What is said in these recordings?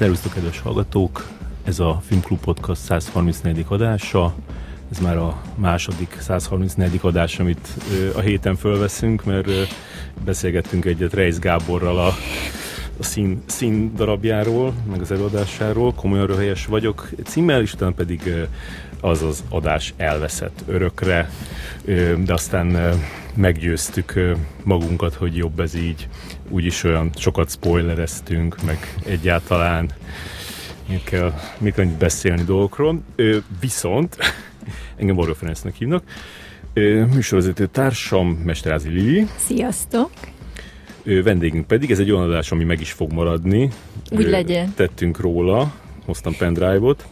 Szervusztok, kedves hallgatók! Ez a Filmklub Podcast 134. adása. Ez már a második 134. adás, amit a héten fölveszünk, mert beszélgettünk egyet Reis Gáborral a, a szín, szín darabjáról, meg az előadásáról. Komolyan röhelyes vagyok címmel, és utána pedig az az adás elveszett örökre, de aztán meggyőztük magunkat, hogy jobb ez így, úgyis olyan sokat spoilereztünk, meg egyáltalán miért kell, miért kell beszélni dolgokról. Viszont engem Varga Ferencnek hívnak, műsorvezető társam Mesterázi Lili. Sziasztok! Vendégünk pedig, ez egy olyan adás, ami meg is fog maradni. Úgy legyen. Tettünk róla, hoztam pendrive-ot.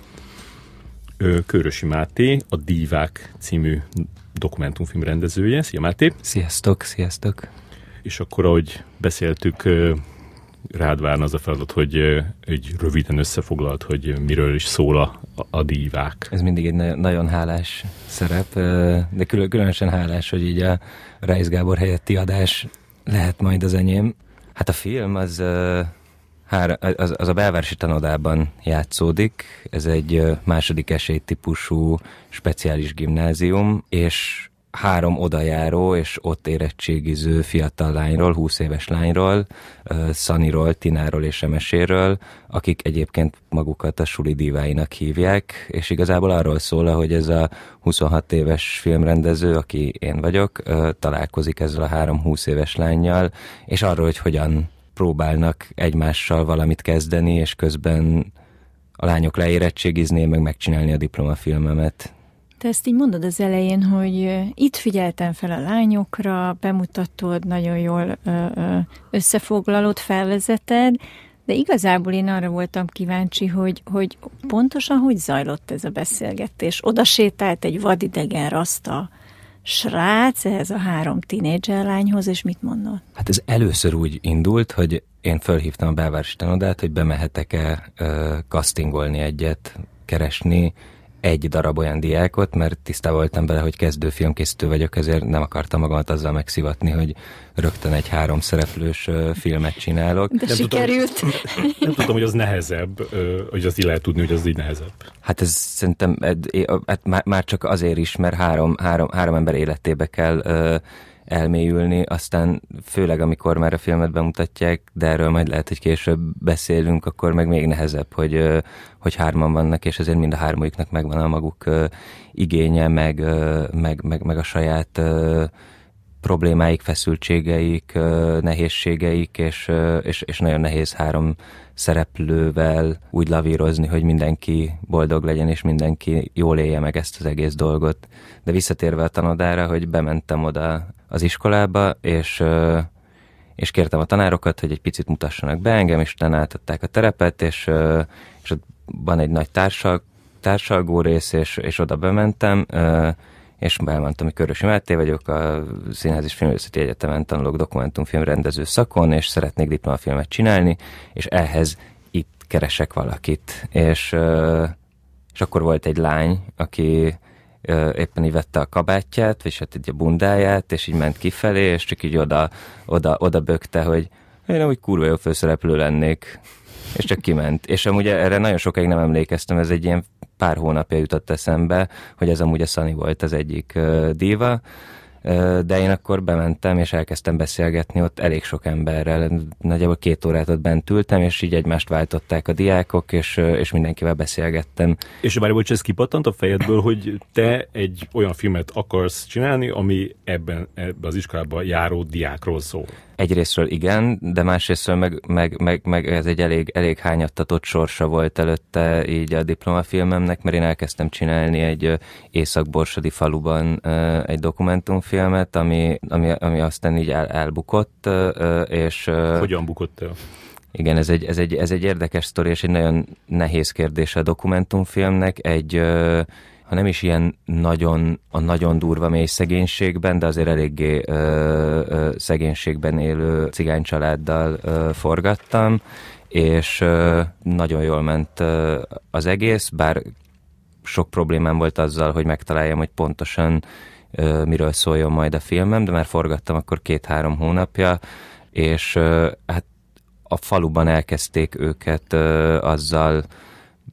Körösi Máté, a Dívák című dokumentumfilm rendezője. Szia Máté! Sziasztok, sziasztok! És akkor, ahogy beszéltük, rád várna az a feladat, hogy egy röviden összefoglalt, hogy miről is szól a, a dívák. Ez mindig egy nagyon hálás szerep, de különösen hálás, hogy így a Reis Gábor helyetti adás lehet majd az enyém. Hát a film az az, az a belvárosi tanodában játszódik. Ez egy második esélytípusú speciális gimnázium, és három odajáró és ott érettségiző fiatal lányról, 20 éves lányról, Szaniról, Tináról és Emeséről, akik egyébként magukat a suli diváinak hívják, és igazából arról szól, hogy ez a 26 éves filmrendező, aki én vagyok, találkozik ezzel a három 20 éves lányjal, és arról, hogy hogyan próbálnak egymással valamit kezdeni, és közben a lányok leérettségizni, meg megcsinálni a diplomafilmemet. Te ezt így mondod az elején, hogy itt figyeltem fel a lányokra, bemutatod, nagyon jól összefoglalod, felvezeted, de igazából én arra voltam kíváncsi, hogy, hogy pontosan hogy zajlott ez a beszélgetés. Oda sétált egy vadidegen raszta srác ehhez a három tínédzser lányhoz, és mit mondott? Hát ez először úgy indult, hogy én fölhívtam a belvárosi tanodát, hogy bemehetek-e uh, castingolni egyet, keresni egy darab olyan diákot, mert tisztá voltam bele, hogy kezdő filmkészítő vagyok, ezért nem akartam magamat azzal megszivatni, hogy rögtön egy három szereplős filmet csinálok. De nem sikerült. Tudom, nem tudom, hogy az nehezebb, hogy azt így lehet tudni, hogy az így nehezebb. Hát ez szerintem hát már, már csak azért is, mert három, három, három ember életébe kell elmélyülni, aztán főleg amikor már a filmet bemutatják, de erről majd lehet, hogy később beszélünk, akkor meg még nehezebb, hogy, hogy hárman vannak, és ezért mind a hármójuknak megvan a maguk igénye, meg, meg, meg, meg a saját problémáik, feszültségeik, nehézségeik, és, és, és nagyon nehéz három szereplővel úgy lavírozni, hogy mindenki boldog legyen, és mindenki jól élje meg ezt az egész dolgot. De visszatérve a tanodára, hogy bementem oda az iskolába, és, és kértem a tanárokat, hogy egy picit mutassanak be engem, és utána átadták a terepet, és, és ott van egy nagy társal, társalgó rész, és, és oda bementem, és elmondtam, hogy Körösi Máté vagyok, a Színház és Filmvészeti Egyetemen tanulok dokumentumfilm rendező szakon, és szeretnék diplomafilmet csinálni, és ehhez itt keresek valakit. És, és akkor volt egy lány, aki éppen így vette a kabátját, és hát egy a bundáját, és így ment kifelé, és csak így oda, oda, oda bökte, hogy én úgy kurva jó főszereplő lennék, és csak kiment. És amúgy erre nagyon sokáig nem emlékeztem, ez egy ilyen pár hónapja jutott eszembe, hogy ez amúgy a Sunny volt az egyik uh, díva, de én akkor bementem, és elkezdtem beszélgetni ott elég sok emberrel. Nagyjából két órát ott bent ültem, és így egymást váltották a diákok, és, és mindenkivel beszélgettem. És bár hogy ez kipattant a fejedből, hogy te egy olyan filmet akarsz csinálni, ami ebben, ebben az iskolában járó diákról szól. Egyrésztről igen, de másrésztről meg, meg, meg, meg ez egy elég, elég hányattatott sorsa volt előtte így a diplomafilmemnek, mert én elkezdtem csinálni egy észak-borsodi faluban egy dokumentumfilmet, ami, ami, ami aztán így el, elbukott. És, Hogyan bukott el? Igen, ez egy, ez, egy, ez egy érdekes sztori, és egy nagyon nehéz kérdés a dokumentumfilmnek. Egy ha nem is ilyen nagyon, a nagyon durva mély szegénységben, de azért eléggé ö, ö, szegénységben élő cigány családdal ö, forgattam, és ö, nagyon jól ment ö, az egész, bár sok problémám volt azzal, hogy megtaláljam, hogy pontosan ö, miről szóljon majd a filmem, de már forgattam akkor két-három hónapja, és ö, hát a faluban elkezdték őket azzal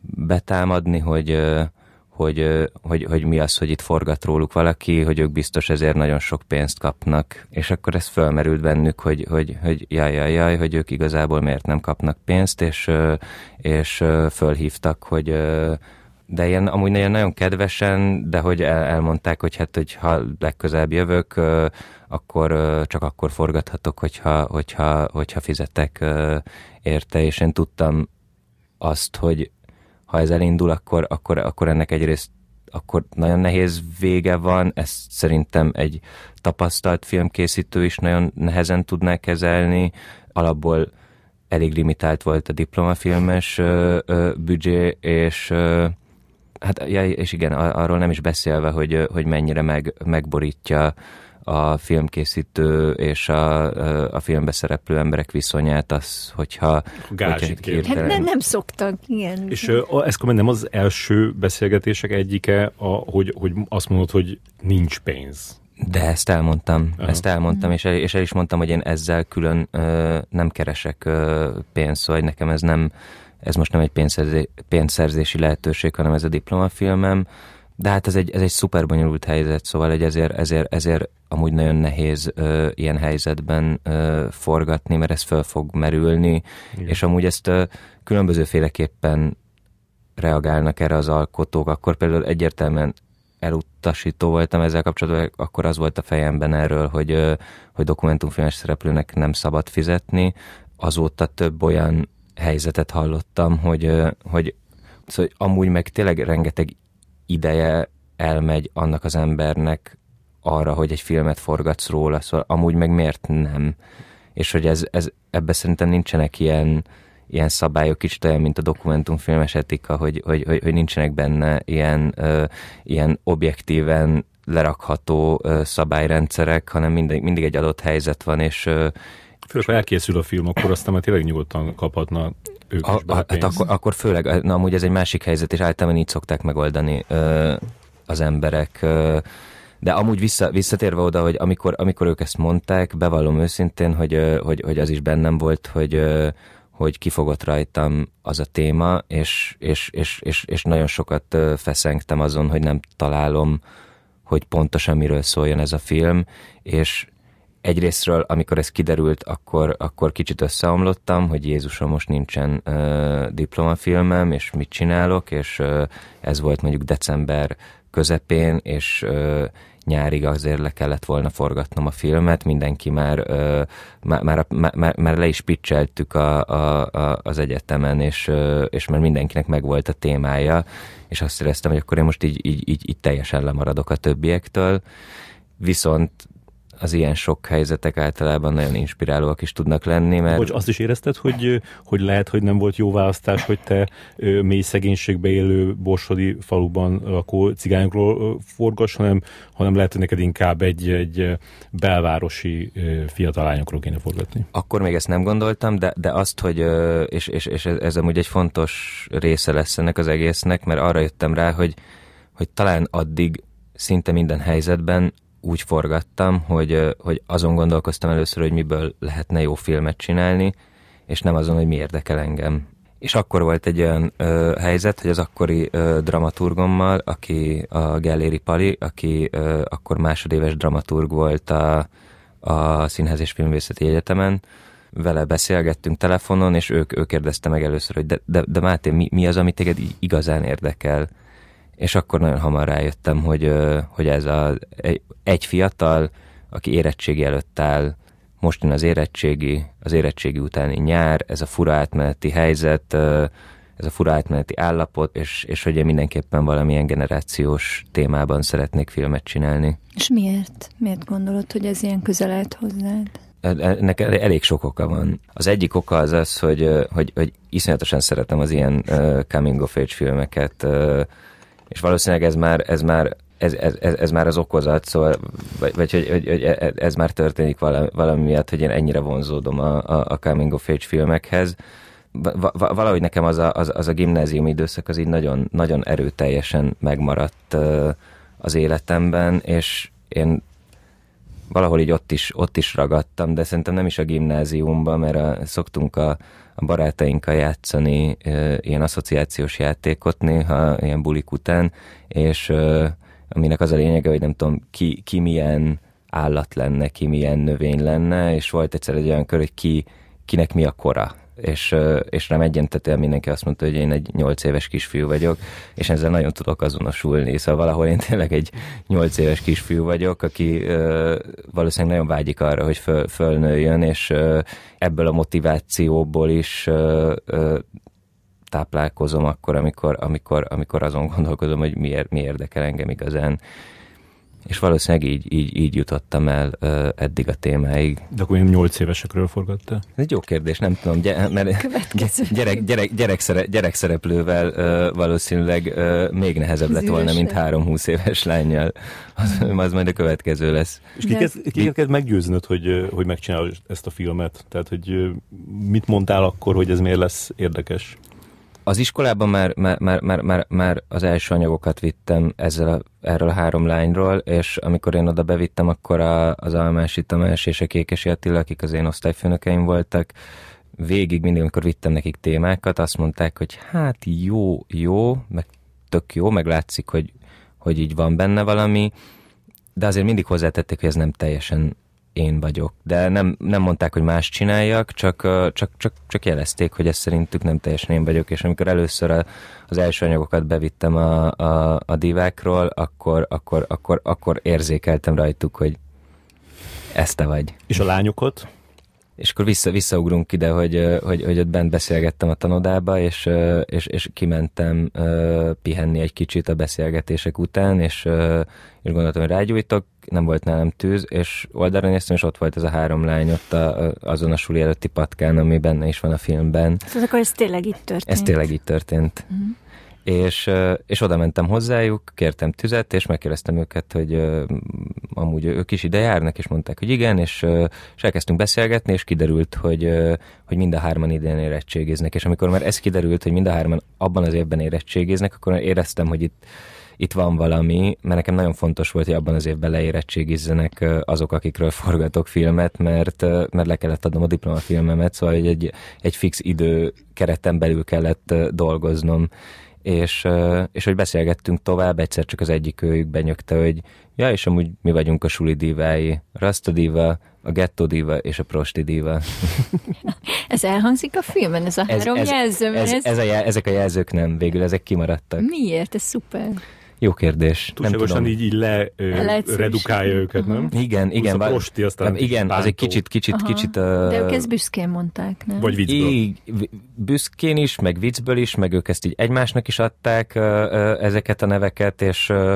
betámadni, hogy hogy, hogy, hogy mi az, hogy itt forgat róluk valaki, hogy ők biztos ezért nagyon sok pénzt kapnak. És akkor ez fölmerült bennük, hogy, hogy, hogy jaj, jaj, jaj, hogy ők igazából miért nem kapnak pénzt, és, és fölhívtak, hogy de ilyen amúgy nagyon, nagyon kedvesen, de hogy el, elmondták, hogy hát, hogy ha legközelebb jövök, akkor csak akkor forgathatok, hogyha, hogyha, hogyha fizetek érte, és én tudtam azt, hogy ha ez elindul, akkor, akkor, akkor ennek egyrészt akkor nagyon nehéz vége van, ezt szerintem egy tapasztalt filmkészítő is nagyon nehezen tudná kezelni, alapból elég limitált volt a diplomafilmes ö, ö, büdzsé, és ö, hát ja, és igen, arról nem is beszélve, hogy, hogy mennyire meg, megborítja a filmkészítő és a, a filmbe szereplő emberek viszonyát, az, hogyha... Gázsit hogyha hát nem, nem szoktak, igen. És ez nem az első beszélgetések egyike, a, hogy, hogy azt mondod, hogy nincs pénz. De ezt elmondtam, Aha. ezt elmondtam, és el, és el is mondtam, hogy én ezzel külön ö, nem keresek ö, pénzt, szóval nekem ez nem, ez most nem egy pénzszerzé, pénzszerzési lehetőség, hanem ez a diplomafilmem, de hát ez egy, ez egy szuper bonyolult helyzet, szóval egy ezért, ezért, ezért amúgy nagyon nehéz ö, ilyen helyzetben ö, forgatni, mert ez föl fog merülni, Igen. és amúgy ezt ö, különbözőféleképpen reagálnak erre az alkotók, akkor például egyértelműen elutasító voltam ezzel kapcsolatban, akkor az volt a fejemben erről, hogy, hogy dokumentumfilmes szereplőnek nem szabad fizetni. Azóta több olyan helyzetet hallottam, hogy, hogy szóval amúgy meg tényleg rengeteg ideje elmegy annak az embernek arra, hogy egy filmet forgatsz róla, szóval amúgy meg miért nem? És hogy ez, ez ebbe szerintem nincsenek ilyen, ilyen szabályok, kicsit olyan, mint a dokumentumfilmes etika, hogy, hogy, hogy, hogy nincsenek benne ilyen, ö, ilyen objektíven lerakható ö, szabályrendszerek, hanem mindig, mindig egy adott helyzet van, és ö, Főleg, ha elkészül a film, akkor aztán már tényleg nyugodtan kaphatna ők a, is a, hát akkor, akkor főleg, na amúgy ez egy másik helyzet, és általában így szokták megoldani ö, az emberek. Ö, de amúgy vissza, visszatérve oda, hogy amikor, amikor ők ezt mondták, bevallom őszintén, hogy, hogy, hogy az is bennem volt, hogy, hogy kifogott rajtam az a téma, és, és, és, és, és nagyon sokat feszengtem azon, hogy nem találom, hogy pontosan miről szóljon ez a film, és egyrésztről, amikor ez kiderült, akkor, akkor kicsit összeomlottam, hogy Jézusom, most nincsen uh, diplomafilmem, és mit csinálok, és uh, ez volt mondjuk december közepén, és uh, nyárig azért le kellett volna forgatnom a filmet, mindenki már, uh, már, már, már, már le is pitcheltük a, a, a, az egyetemen, és, uh, és már mindenkinek megvolt a témája, és azt éreztem, hogy akkor én most így, így, így, így teljesen lemaradok a többiektől, viszont az ilyen sok helyzetek általában nagyon inspirálóak is tudnak lenni. Mert... Bocs, azt is érezted, hogy, hogy lehet, hogy nem volt jó választás, hogy te mély szegénységbe élő borsodi faluban lakó cigányokról forgass, hanem, hanem lehet, hogy neked inkább egy, egy belvárosi fiatalányokról kéne forgatni. Akkor még ezt nem gondoltam, de, de azt, hogy, és, és, és ez amúgy egy fontos része lesz ennek az egésznek, mert arra jöttem rá, hogy, hogy talán addig szinte minden helyzetben úgy forgattam, hogy, hogy azon gondolkoztam először, hogy miből lehetne jó filmet csinálni, és nem azon, hogy mi érdekel engem. És akkor volt egy olyan ö, helyzet, hogy az akkori ö, dramaturgommal, aki a Gelléri Pali, aki ö, akkor másodéves dramaturg volt a, a Színház és Filmvészeti Egyetemen, vele beszélgettünk telefonon, és ők, ő kérdezte meg először, hogy de, de, de Máté, mi, mi az, amit téged igazán érdekel? És akkor nagyon hamar rájöttem, hogy, hogy ez a, egy fiatal, aki érettségi előtt áll, most jön az érettségi, az érettségi utáni nyár, ez a fura átmeneti helyzet, ez a fura átmeneti állapot, és, és hogy én mindenképpen valamilyen generációs témában szeretnék filmet csinálni. És miért? Miért gondolod, hogy ez ilyen közel állt hozzád? Ennek elég sok oka van. Az egyik oka az az, hogy, hogy, hogy iszonyatosan szeretem az ilyen uh, coming of age filmeket, uh, és valószínűleg ez már, ez már ez, ez, ez, már az okozat, szóval, vagy, vagy hogy, hogy, hogy e, ez már történik valami, valami miatt, hogy én ennyire vonzódom a, a, a coming of age filmekhez. Valahogy nekem az a, az, az a gimnázium időszak az így nagyon, nagyon erőteljesen megmaradt az életemben, és én valahol így ott is, ott is ragadtam, de szerintem nem is a gimnáziumban, mert a, szoktunk a, a barátainkkal játszani ilyen asszociációs játékot néha, ilyen bulik után, és aminek az a lényege, hogy nem tudom, ki, ki milyen állat lenne, ki milyen növény lenne, és volt egyszer egy olyan kör, hogy ki, kinek mi a kora és, és rám egyentetően mindenki azt mondta, hogy én egy nyolc éves kisfiú vagyok, és ezzel nagyon tudok azonosulni, szóval valahol én tényleg egy nyolc éves kisfiú vagyok, aki valószínűleg nagyon vágyik arra, hogy föl, fölnőjön, és ebből a motivációból is táplálkozom akkor, amikor, amikor, amikor azon gondolkozom, hogy mi, mi érdekel engem igazán és valószínűleg így, így, így jutottam el uh, eddig a témáig. De akkor én 8 évesekről forgatta? Ez egy jó kérdés, nem tudom, gy- mert gyerek, gyerek, gyerek, szere, gyerek szereplővel uh, valószínűleg uh, még nehezebb lett volna, mint három 20 éves lányjal. Az, az majd a következő lesz. És kiket, kiket meggyőznöd, hogy, hogy megcsinálod ezt a filmet? Tehát, hogy mit mondtál akkor, hogy ez miért lesz érdekes? Az iskolában már, már, már, már, már, az első anyagokat vittem ezzel a, erről a három lányról, és amikor én oda bevittem, akkor a, az Almási Tamás és a Kékesi Attila, akik az én osztályfőnökeim voltak, végig mindig, amikor vittem nekik témákat, azt mondták, hogy hát jó, jó, meg tök jó, meg látszik, hogy, hogy így van benne valami, de azért mindig hozzátették, hogy ez nem teljesen én vagyok. De nem, nem mondták, hogy más csináljak, csak, csak, csak, csak jelezték, hogy ez szerintük nem teljesen én vagyok, és amikor először a, az első anyagokat bevittem a, a, a divákról, akkor, akkor, akkor, akkor érzékeltem rajtuk, hogy ezt te vagy. És a lányokat? És akkor vissza, visszaugrunk ide, hogy, hogy, hogy ott bent beszélgettem a tanodába, és, és, és kimentem pihenni egy kicsit a beszélgetések után, és, és gondoltam, hogy rágyújtok, nem volt nálam tűz, és oldalra néztem, és ott volt ez a három lány ott a, azon a suli előtti patkán, ami benne is van a filmben. Szóval akkor ez tényleg itt történt? Ez tényleg itt történt. Uh-huh és, és oda mentem hozzájuk, kértem tüzet, és megkérdeztem őket, hogy amúgy ők is ide járnak, és mondták, hogy igen, és, és elkezdtünk beszélgetni, és kiderült, hogy, hogy mind a hárman idén érettségiznek, és amikor már ez kiderült, hogy mind a hárman abban az évben érettségiznek, akkor éreztem, hogy itt, itt van valami, mert nekem nagyon fontos volt, hogy abban az évben leérettségizzenek azok, akikről forgatok filmet, mert, mert le kellett adnom a diplomafilmemet, szóval egy, egy fix idő kereten belül kellett dolgoznom és, és hogy beszélgettünk tovább, egyszer csak az egyik őjük benyögte, hogy ja, és amúgy mi vagyunk a suli divái, Rasta diva, a Ghetto diva és a Prosti diva. ez elhangzik a filmben, ez a ez, három ez, jelző? Ez, ez, ez a jel, ezek a jelzők nem, végül ezek kimaradtak. Miért? Ez szuper. Jó kérdés. Túlságosan így, így le ö, redukálja őket, nem? Uh-huh. Igen, igen. Bár, prosti, aztán nem, igen, bántó. az egy kicsit, kicsit, Aha. kicsit... Uh, De ők ezt büszkén mondták, nem? Vagy viccből. Így, büszkén is, meg viccből is, meg ők ezt így egymásnak is adták uh, uh, ezeket a neveket, és uh,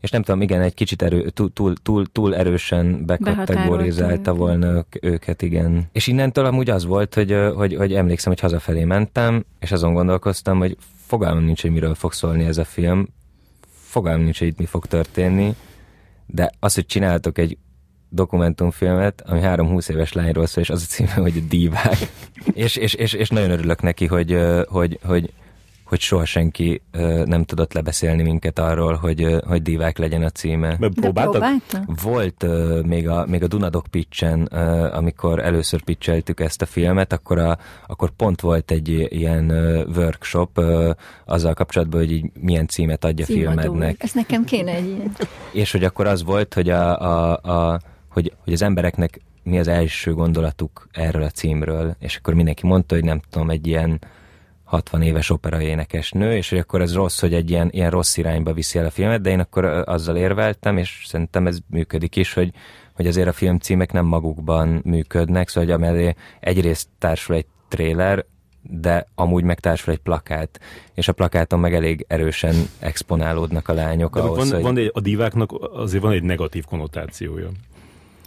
és nem tudom, igen, egy kicsit erő, túl, túl, túl, túl erősen bekategorizálta volna őket, igen. És innentől amúgy az volt, hogy, hogy, hogy emlékszem, hogy hazafelé mentem, és azon gondolkoztam, hogy fogalmam nincs, hogy miről fog szólni ez a film, fogalmam nincs, hogy itt mi fog történni, de az, hogy csináltok egy dokumentumfilmet, ami három 20 éves lányról szól, és az a címe, hogy Divák. és, és, és, és, nagyon örülök neki, hogy, hogy, hogy, hogy soha senki nem tudott lebeszélni minket arról, hogy, hogy divák legyen a címe. De próbáltad? Volt még a, még a Dunadok pitchen, amikor először pitcheltük ezt a filmet, akkor, a, akkor pont volt egy ilyen workshop azzal kapcsolatban, hogy így milyen címet adja Címadó. filmednek. Ez nekem kéne egy ilyen. És hogy akkor az volt, hogy, a, a, a, hogy, hogy az embereknek mi az első gondolatuk erről a címről, és akkor mindenki mondta, hogy nem tudom, egy ilyen 60 éves operaénekes nő, és hogy akkor ez rossz, hogy egy ilyen, ilyen rossz irányba viszi el a filmet, de én akkor azzal érveltem, és szerintem ez működik is, hogy, hogy azért a filmcímek nem magukban működnek, szóval hogy amellé egyrészt társul egy tréler, de amúgy meg társul egy plakát, és a plakáton meg elég erősen exponálódnak a lányok. De ahhoz, van, hogy... van egy, a diváknak azért van egy negatív konnotációja.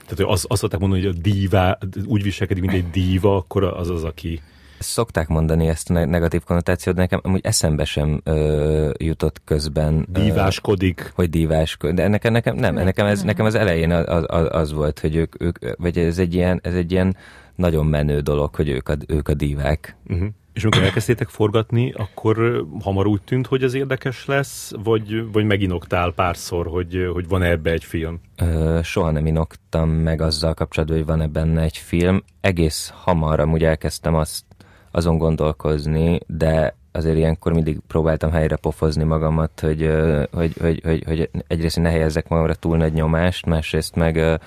Tehát, hogy azt, azt szokták mondani, hogy a díva úgy viselkedik, mint egy díva, akkor az az, aki Szokták mondani ezt a negatív konnotációt, de nekem amúgy eszembe sem ö, jutott közben. Díváskodik. Ö, hogy díváskodik. De nekem, nekem nem, nekem, ez, nekem az elején az, az, az volt, hogy ők, ők, vagy ez egy ilyen, ez egy ilyen nagyon menő dolog, hogy ők a, ők a dívák. Uh-huh. És amikor elkezdtétek forgatni, akkor hamar úgy tűnt, hogy ez érdekes lesz, vagy, vagy meginoktál párszor, hogy, hogy van-e ebbe egy film? Ö, soha nem inoktam meg azzal kapcsolatban, hogy van-e benne egy film. Egész hamar amúgy elkezdtem azt azon gondolkozni, de azért ilyenkor mindig próbáltam helyre pofozni magamat, hogy, hogy, hogy, hogy, hogy egyrészt ne helyezzek magamra túl nagy nyomást, másrészt meg,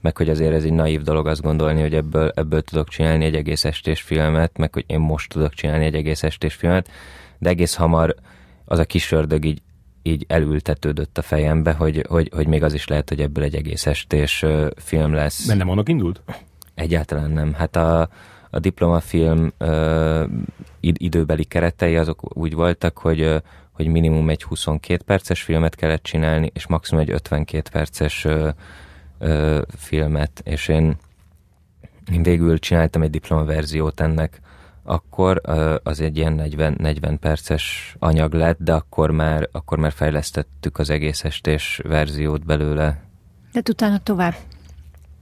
meg hogy azért ez egy naív dolog azt gondolni, hogy ebből, ebből tudok csinálni egy egész estés filmet, meg hogy én most tudok csinálni egy egész estés filmet, de egész hamar az a kis ördög így, így elültetődött a fejembe, hogy, hogy, hogy még az is lehet, hogy ebből egy egész estés film lesz. Mert nem annak indult? Egyáltalán nem. Hát a, a diplomafilm ö, időbeli keretei azok úgy voltak, hogy, hogy minimum egy 22 perces filmet kellett csinálni, és maximum egy 52 perces ö, ö, filmet, és én, én végül csináltam egy diplomaverziót ennek, akkor az egy ilyen 40, 40 perces anyag lett, de akkor már, akkor már fejlesztettük az egész estés verziót belőle. De utána tovább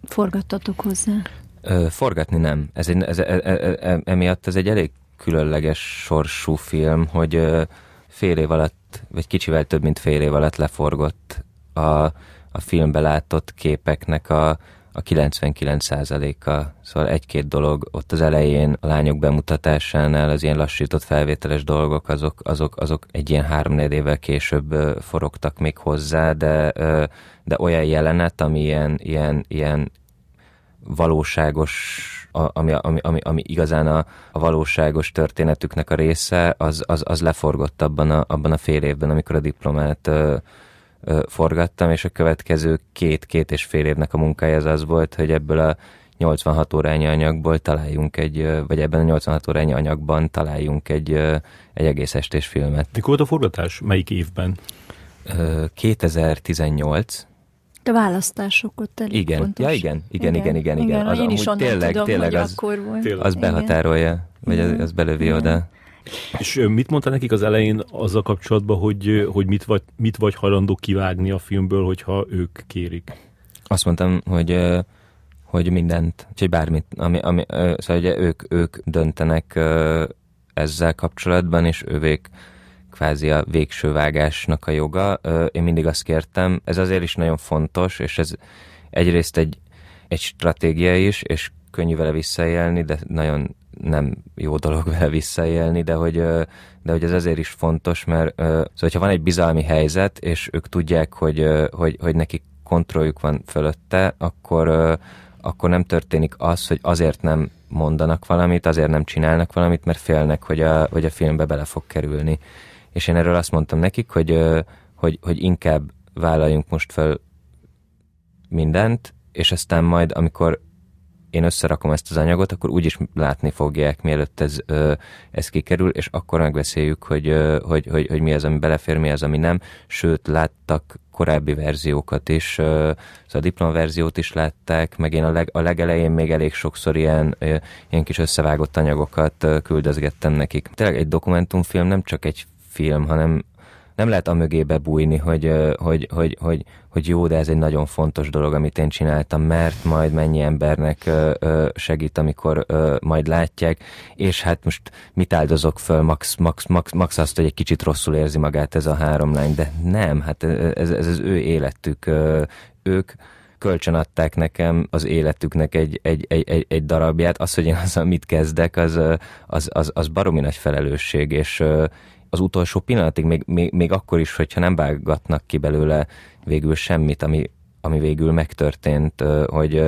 forgattatok hozzá? Forgatni nem. Ez egy, ez, e, e, e, emiatt ez egy elég különleges sorsú film, hogy fél év alatt, vagy kicsivel több, mint fél év alatt leforgott a, a filmbe látott képeknek a, a 99%-a. Szóval egy-két dolog ott az elején a lányok bemutatásánál az ilyen lassított felvételes dolgok, azok, azok, azok egy ilyen három évvel később forogtak még hozzá, de, de olyan jelenet, ami ilyen, ilyen, ilyen valóságos, ami, ami, ami, ami igazán a, a valóságos történetüknek a része, az, az, az leforgott abban a, abban a fél évben, amikor a diplomát ö, ö, forgattam, és a következő két-két és fél évnek a munkája az az volt, hogy ebből a 86 órányi anyagból találjunk egy, vagy ebben a 86 órányi anyagban találjunk egy, egy egész estés filmet. Mikor volt a forgatás? Melyik évben? 2018 a választások ott elég igen. fontos. Ja, igen, igen, igen, igen. igen. igen. Az, én is onnan tényleg, tudom, tényleg hogy az, akkor volt. Tényleg. az behatárolja, vagy az, az belövi igen. oda. És mit mondta nekik az elején azzal kapcsolatban, hogy, hogy mit, vagy, mit vagy hajlandó kivágni a filmből, hogyha ők kérik? Azt mondtam, hogy hogy mindent, hogy bármit, ami, ami, szóval ugye ők, ők döntenek ezzel kapcsolatban, és ővék kvázi a végső vágásnak a joga. Én mindig azt kértem, ez azért is nagyon fontos, és ez egyrészt egy, egy stratégia is, és könnyű vele visszaélni, de nagyon nem jó dolog vele visszaélni, de hogy, de hogy ez azért is fontos, mert szóval, hogyha van egy bizalmi helyzet, és ők tudják, hogy, hogy, hogy nekik kontrolljuk van fölötte, akkor, akkor nem történik az, hogy azért nem mondanak valamit, azért nem csinálnak valamit, mert félnek, hogy a, hogy a filmbe bele fog kerülni és én erről azt mondtam nekik, hogy, hogy, hogy inkább vállaljunk most fel mindent, és aztán majd, amikor én összerakom ezt az anyagot, akkor úgyis látni fogják, mielőtt ez, ez kikerül, és akkor megbeszéljük, hogy, hogy, hogy, hogy mi az, ami belefér, mi az, ami nem. Sőt, láttak korábbi verziókat is, szóval a diplomaverziót is látták, meg én a, leg, a legelején még elég sokszor ilyen, ilyen kis összevágott anyagokat küldözgettem nekik. Tényleg egy dokumentumfilm nem csak egy film, hanem nem lehet a mögébe bújni, hogy, hogy, hogy, hogy, hogy jó, de ez egy nagyon fontos dolog, amit én csináltam, mert majd mennyi embernek segít, amikor majd látják, és hát most mit áldozok föl, max, max, max, max azt, hogy egy kicsit rosszul érzi magát ez a három lány, de nem, hát ez, ez az ő életük, ők kölcsön adták nekem az életüknek egy, egy, egy, egy, egy darabját, az, hogy én azzal mit kezdek, az, az, az, az baromi nagy felelősség, és, az utolsó pillanatig, még, még, még akkor is, hogyha nem vágatnak ki belőle végül semmit, ami, ami végül megtörtént, hogy,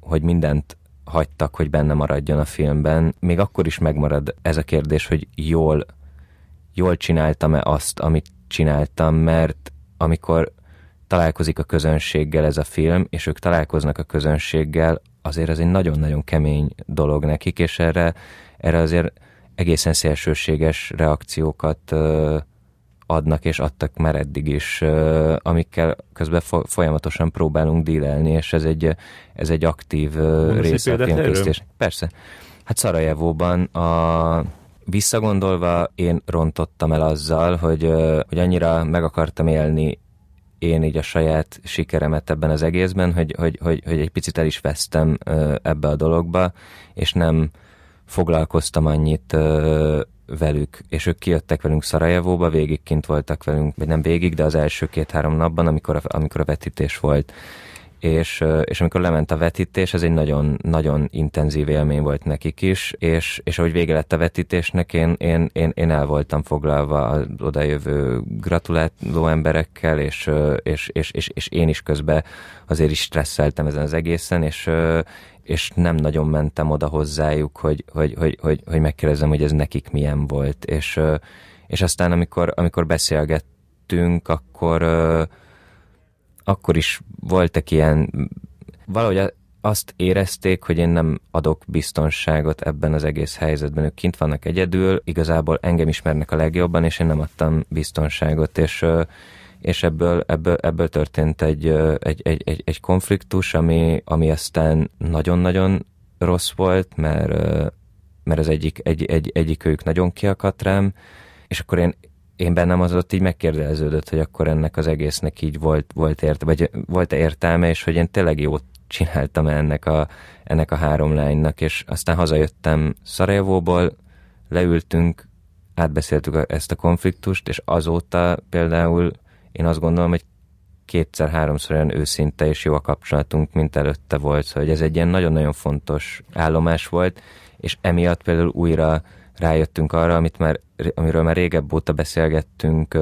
hogy mindent hagytak, hogy benne maradjon a filmben, még akkor is megmarad ez a kérdés, hogy jól, jól csináltam-e azt, amit csináltam, mert amikor találkozik a közönséggel ez a film, és ők találkoznak a közönséggel, azért ez egy nagyon-nagyon kemény dolog nekik, és erre, erre azért egészen szélsőséges reakciókat adnak és adtak már eddig is, amikkel közben folyamatosan próbálunk dílelni, és ez egy, ez egy aktív része a filmkészítés. Persze. Hát Szarajevóban a visszagondolva én rontottam el azzal, hogy, hogy annyira meg akartam élni én így a saját sikeremet ebben az egészben, hogy, hogy, hogy, hogy egy picit el is vesztem ebbe a dologba, és nem, foglalkoztam annyit ö, velük, és ők kijöttek velünk Szarajevóba, végig kint voltak velünk, vagy nem végig, de az első két-három napban, amikor a, amikor a vetítés volt és, és amikor lement a vetítés, ez egy nagyon, nagyon intenzív élmény volt nekik is, és, és ahogy vége lett a vetítésnek, én, én, én, én el voltam foglalva az odajövő gratuláló emberekkel, és, és, és, és, és én is közben azért is stresszeltem ezen az egészen, és, és nem nagyon mentem oda hozzájuk, hogy, hogy, hogy, hogy, hogy megkérdezem, hogy ez nekik milyen volt, és, és aztán amikor, amikor beszélgettünk, akkor akkor is voltak ilyen, valahogy azt érezték, hogy én nem adok biztonságot ebben az egész helyzetben. Ők kint vannak egyedül, igazából engem ismernek a legjobban, és én nem adtam biztonságot, és, és ebből, ebből, ebből történt egy, egy, egy, egy, egy konfliktus, ami, ami aztán nagyon-nagyon rossz volt, mert, mert az egyik, egy, egy, egyik ők nagyon kiakadt rám, és akkor én én bennem az ott így megkérdeződött, hogy akkor ennek az egésznek így volt, volt, ért, vagy volt értelme, és hogy én tényleg jót csináltam ennek a, ennek a három lánynak, és aztán hazajöttem Szarajevóból, leültünk, átbeszéltük ezt a konfliktust, és azóta például én azt gondolom, hogy kétszer-háromszor olyan őszinte és jó a kapcsolatunk, mint előtte volt, hogy ez egy ilyen nagyon-nagyon fontos állomás volt, és emiatt például újra rájöttünk arra, amit már, amiről már régebb óta beszélgettünk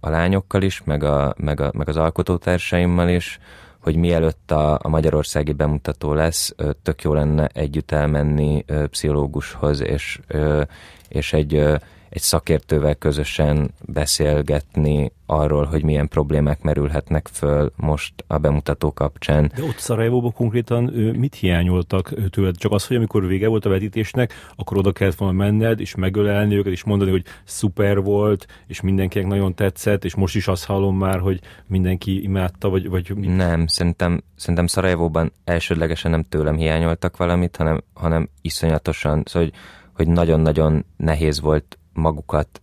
a lányokkal is, meg, a, meg, a, meg az alkotótársaimmal is, hogy mielőtt a, a magyarországi bemutató lesz, tök jó lenne együtt elmenni pszichológushoz, és, és egy egy szakértővel közösen beszélgetni arról, hogy milyen problémák merülhetnek föl most a bemutató kapcsán. De ott Szarajevóban konkrétan mit hiányoltak tőled? Csak az, hogy amikor vége volt a vetítésnek, akkor oda kellett volna menned, és megölelni őket, és mondani, hogy szuper volt, és mindenkinek nagyon tetszett, és most is azt hallom már, hogy mindenki imádta, vagy... vagy mit? Nem, szerintem, szerintem Szarajevóban elsődlegesen nem tőlem hiányoltak valamit, hanem, hanem iszonyatosan, szóval, hogy, hogy nagyon-nagyon nehéz volt magukat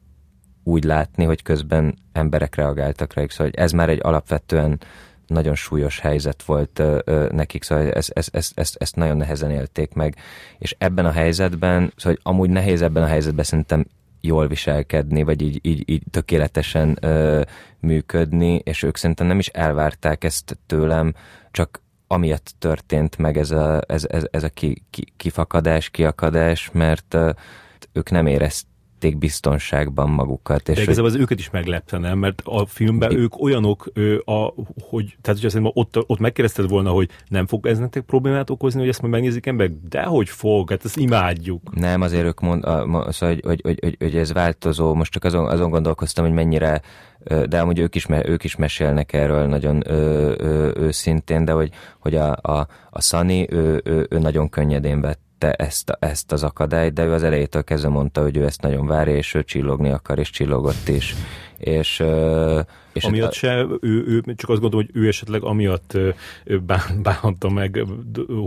úgy látni, hogy közben emberek reagáltak rájuk. Szóval ez már egy alapvetően nagyon súlyos helyzet volt ö, ö, nekik, szóval ezt, ezt, ezt, ezt, ezt nagyon nehezen élték meg. És ebben a helyzetben, szóval amúgy nehéz ebben a helyzetben szerintem jól viselkedni, vagy így, így, így tökéletesen ö, működni, és ők szerintem nem is elvárták ezt tőlem, csak amiatt történt meg ez a, ez, ez, ez a ki, ki, kifakadás, kiakadás, mert ö, ők nem érezték, érezték biztonságban magukat. És De igazából hogy... az őket is meglepte, nem? Mert a filmben ők olyanok, a, hogy, tehát hogy azt ott, ott megkérdezted volna, hogy nem fog ez nektek problémát okozni, hogy ezt majd megnézik emberek? De hogy fog, hát ezt imádjuk. Nem, azért ők mond, a, a, szóval, hogy, hogy, hogy, hogy, hogy, ez változó, most csak azon, azon gondolkoztam, hogy mennyire de amúgy ők is, ők is mesélnek erről nagyon ö, ö, őszintén, de hogy, hogy a, a, a Sunny, ő, ő, ő nagyon könnyedén vett érte ezt, ezt az akadályt, de ő az elejétől kezdve mondta, hogy ő ezt nagyon várja, és ő csillogni akar, és csillogott is. És, és amiatt a... se, ő, ő, csak azt gondolom, hogy ő esetleg amiatt bánta meg,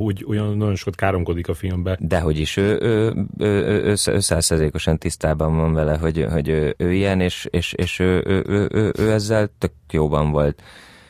hogy olyan nagyon sokat káromkodik a filmbe. Dehogy is, ő, ő, ő, ő, százszerzékosan tisztában van vele, hogy, hogy ő, ő ilyen, és, és, és ő, ő, ő, ő, ő ezzel tök jóban volt.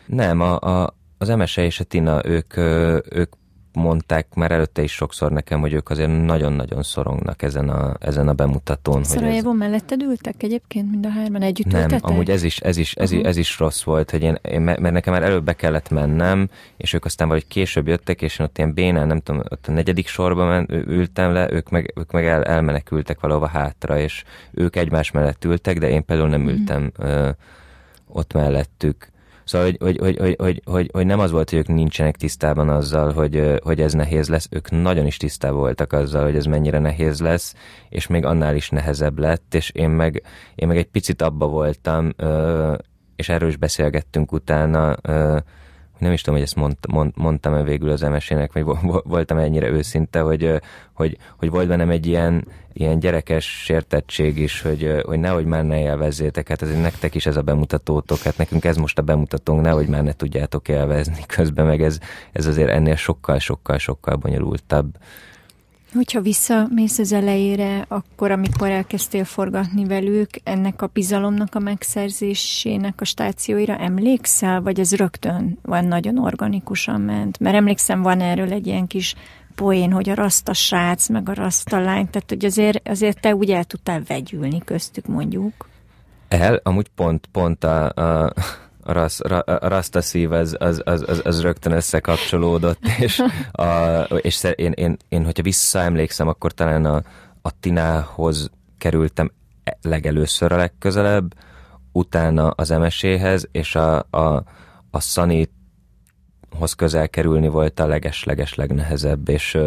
Nem, a, a, az Emese és a Tina, ők, ők mondták már előtte is sokszor nekem, hogy ők azért nagyon-nagyon szorongnak ezen a, ezen a bemutatón. Szarajevó ez... melletted ültek egyébként mind a hárman együtt Nem, ültetek? amúgy ez is, ez is, ez, uh-huh. ez is rossz volt, hogy én, én, mert nekem már előbb be kellett mennem, és ők aztán valahogy később jöttek, és én ott ilyen bénán, nem tudom, ott a negyedik sorban men, ültem le, ők meg, ők meg el, elmenekültek valahova hátra, és ők egymás mellett ültek, de én például nem uh-huh. ültem ö, ott mellettük. Szóval, hogy, hogy, hogy, hogy, hogy, hogy, nem az volt, hogy ők nincsenek tisztában azzal, hogy, hogy ez nehéz lesz, ők nagyon is tisztában voltak azzal, hogy ez mennyire nehéz lesz, és még annál is nehezebb lett, és én meg, én meg egy picit abba voltam, és erről is beszélgettünk utána, nem is tudom, hogy ezt mond, mond, mondtam-e végül az MSZ-nek, vagy voltam ennyire őszinte, hogy, hogy, hogy volt bennem egy ilyen, ilyen gyerekes sértettség is, hogy, hogy nehogy már ne élvezzétek, hát azért nektek is ez a bemutatótok, hát nekünk ez most a bemutatónk, nehogy már ne tudjátok élvezni közben, meg ez, ez azért ennél sokkal, sokkal, sokkal bonyolultabb. Hogyha visszamész az elejére, akkor, amikor elkezdtél forgatni velük, ennek a bizalomnak a megszerzésének a stációira emlékszel, vagy ez rögtön van nagyon organikusan ment? Mert emlékszem, van erről egy ilyen kis poén, hogy a rasta srác, meg a rasta lány, tehát hogy azért, azért te úgy el tudtál vegyülni köztük mondjuk. El, amúgy pont, pont a, a, rasz, a rasta szív az, az, az, az, az rögtön összekapcsolódott, és, a, és én, én, én, hogyha visszaemlékszem, akkor talán a, a Tinához kerültem legelőször a legközelebb, utána az emeséhez, és a, a, a Sunny-hoz közel kerülni volt a leges-leges legnehezebb, és,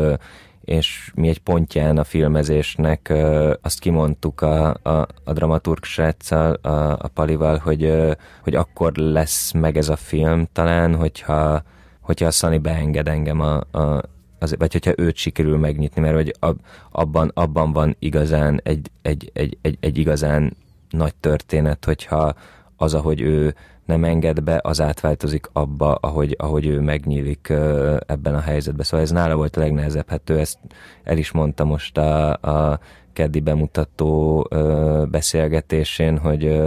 és mi egy pontján a filmezésnek azt kimondtuk a, a, a dramaturg sráccal, a, a Palival, hogy, hogy akkor lesz meg ez a film talán, hogyha, hogyha a Sunny beenged engem a, a, az, vagy hogyha őt sikerül megnyitni, mert hogy ab, abban, abban van igazán egy, egy, egy, egy, egy igazán nagy történet, hogyha az, ahogy ő nem enged be, az átváltozik abba, ahogy, ahogy ő megnyílik ebben a helyzetben. Szóval ez nála volt a legnehezebb. Hát ő ezt el is mondta most a, a keddi bemutató beszélgetésén, hogy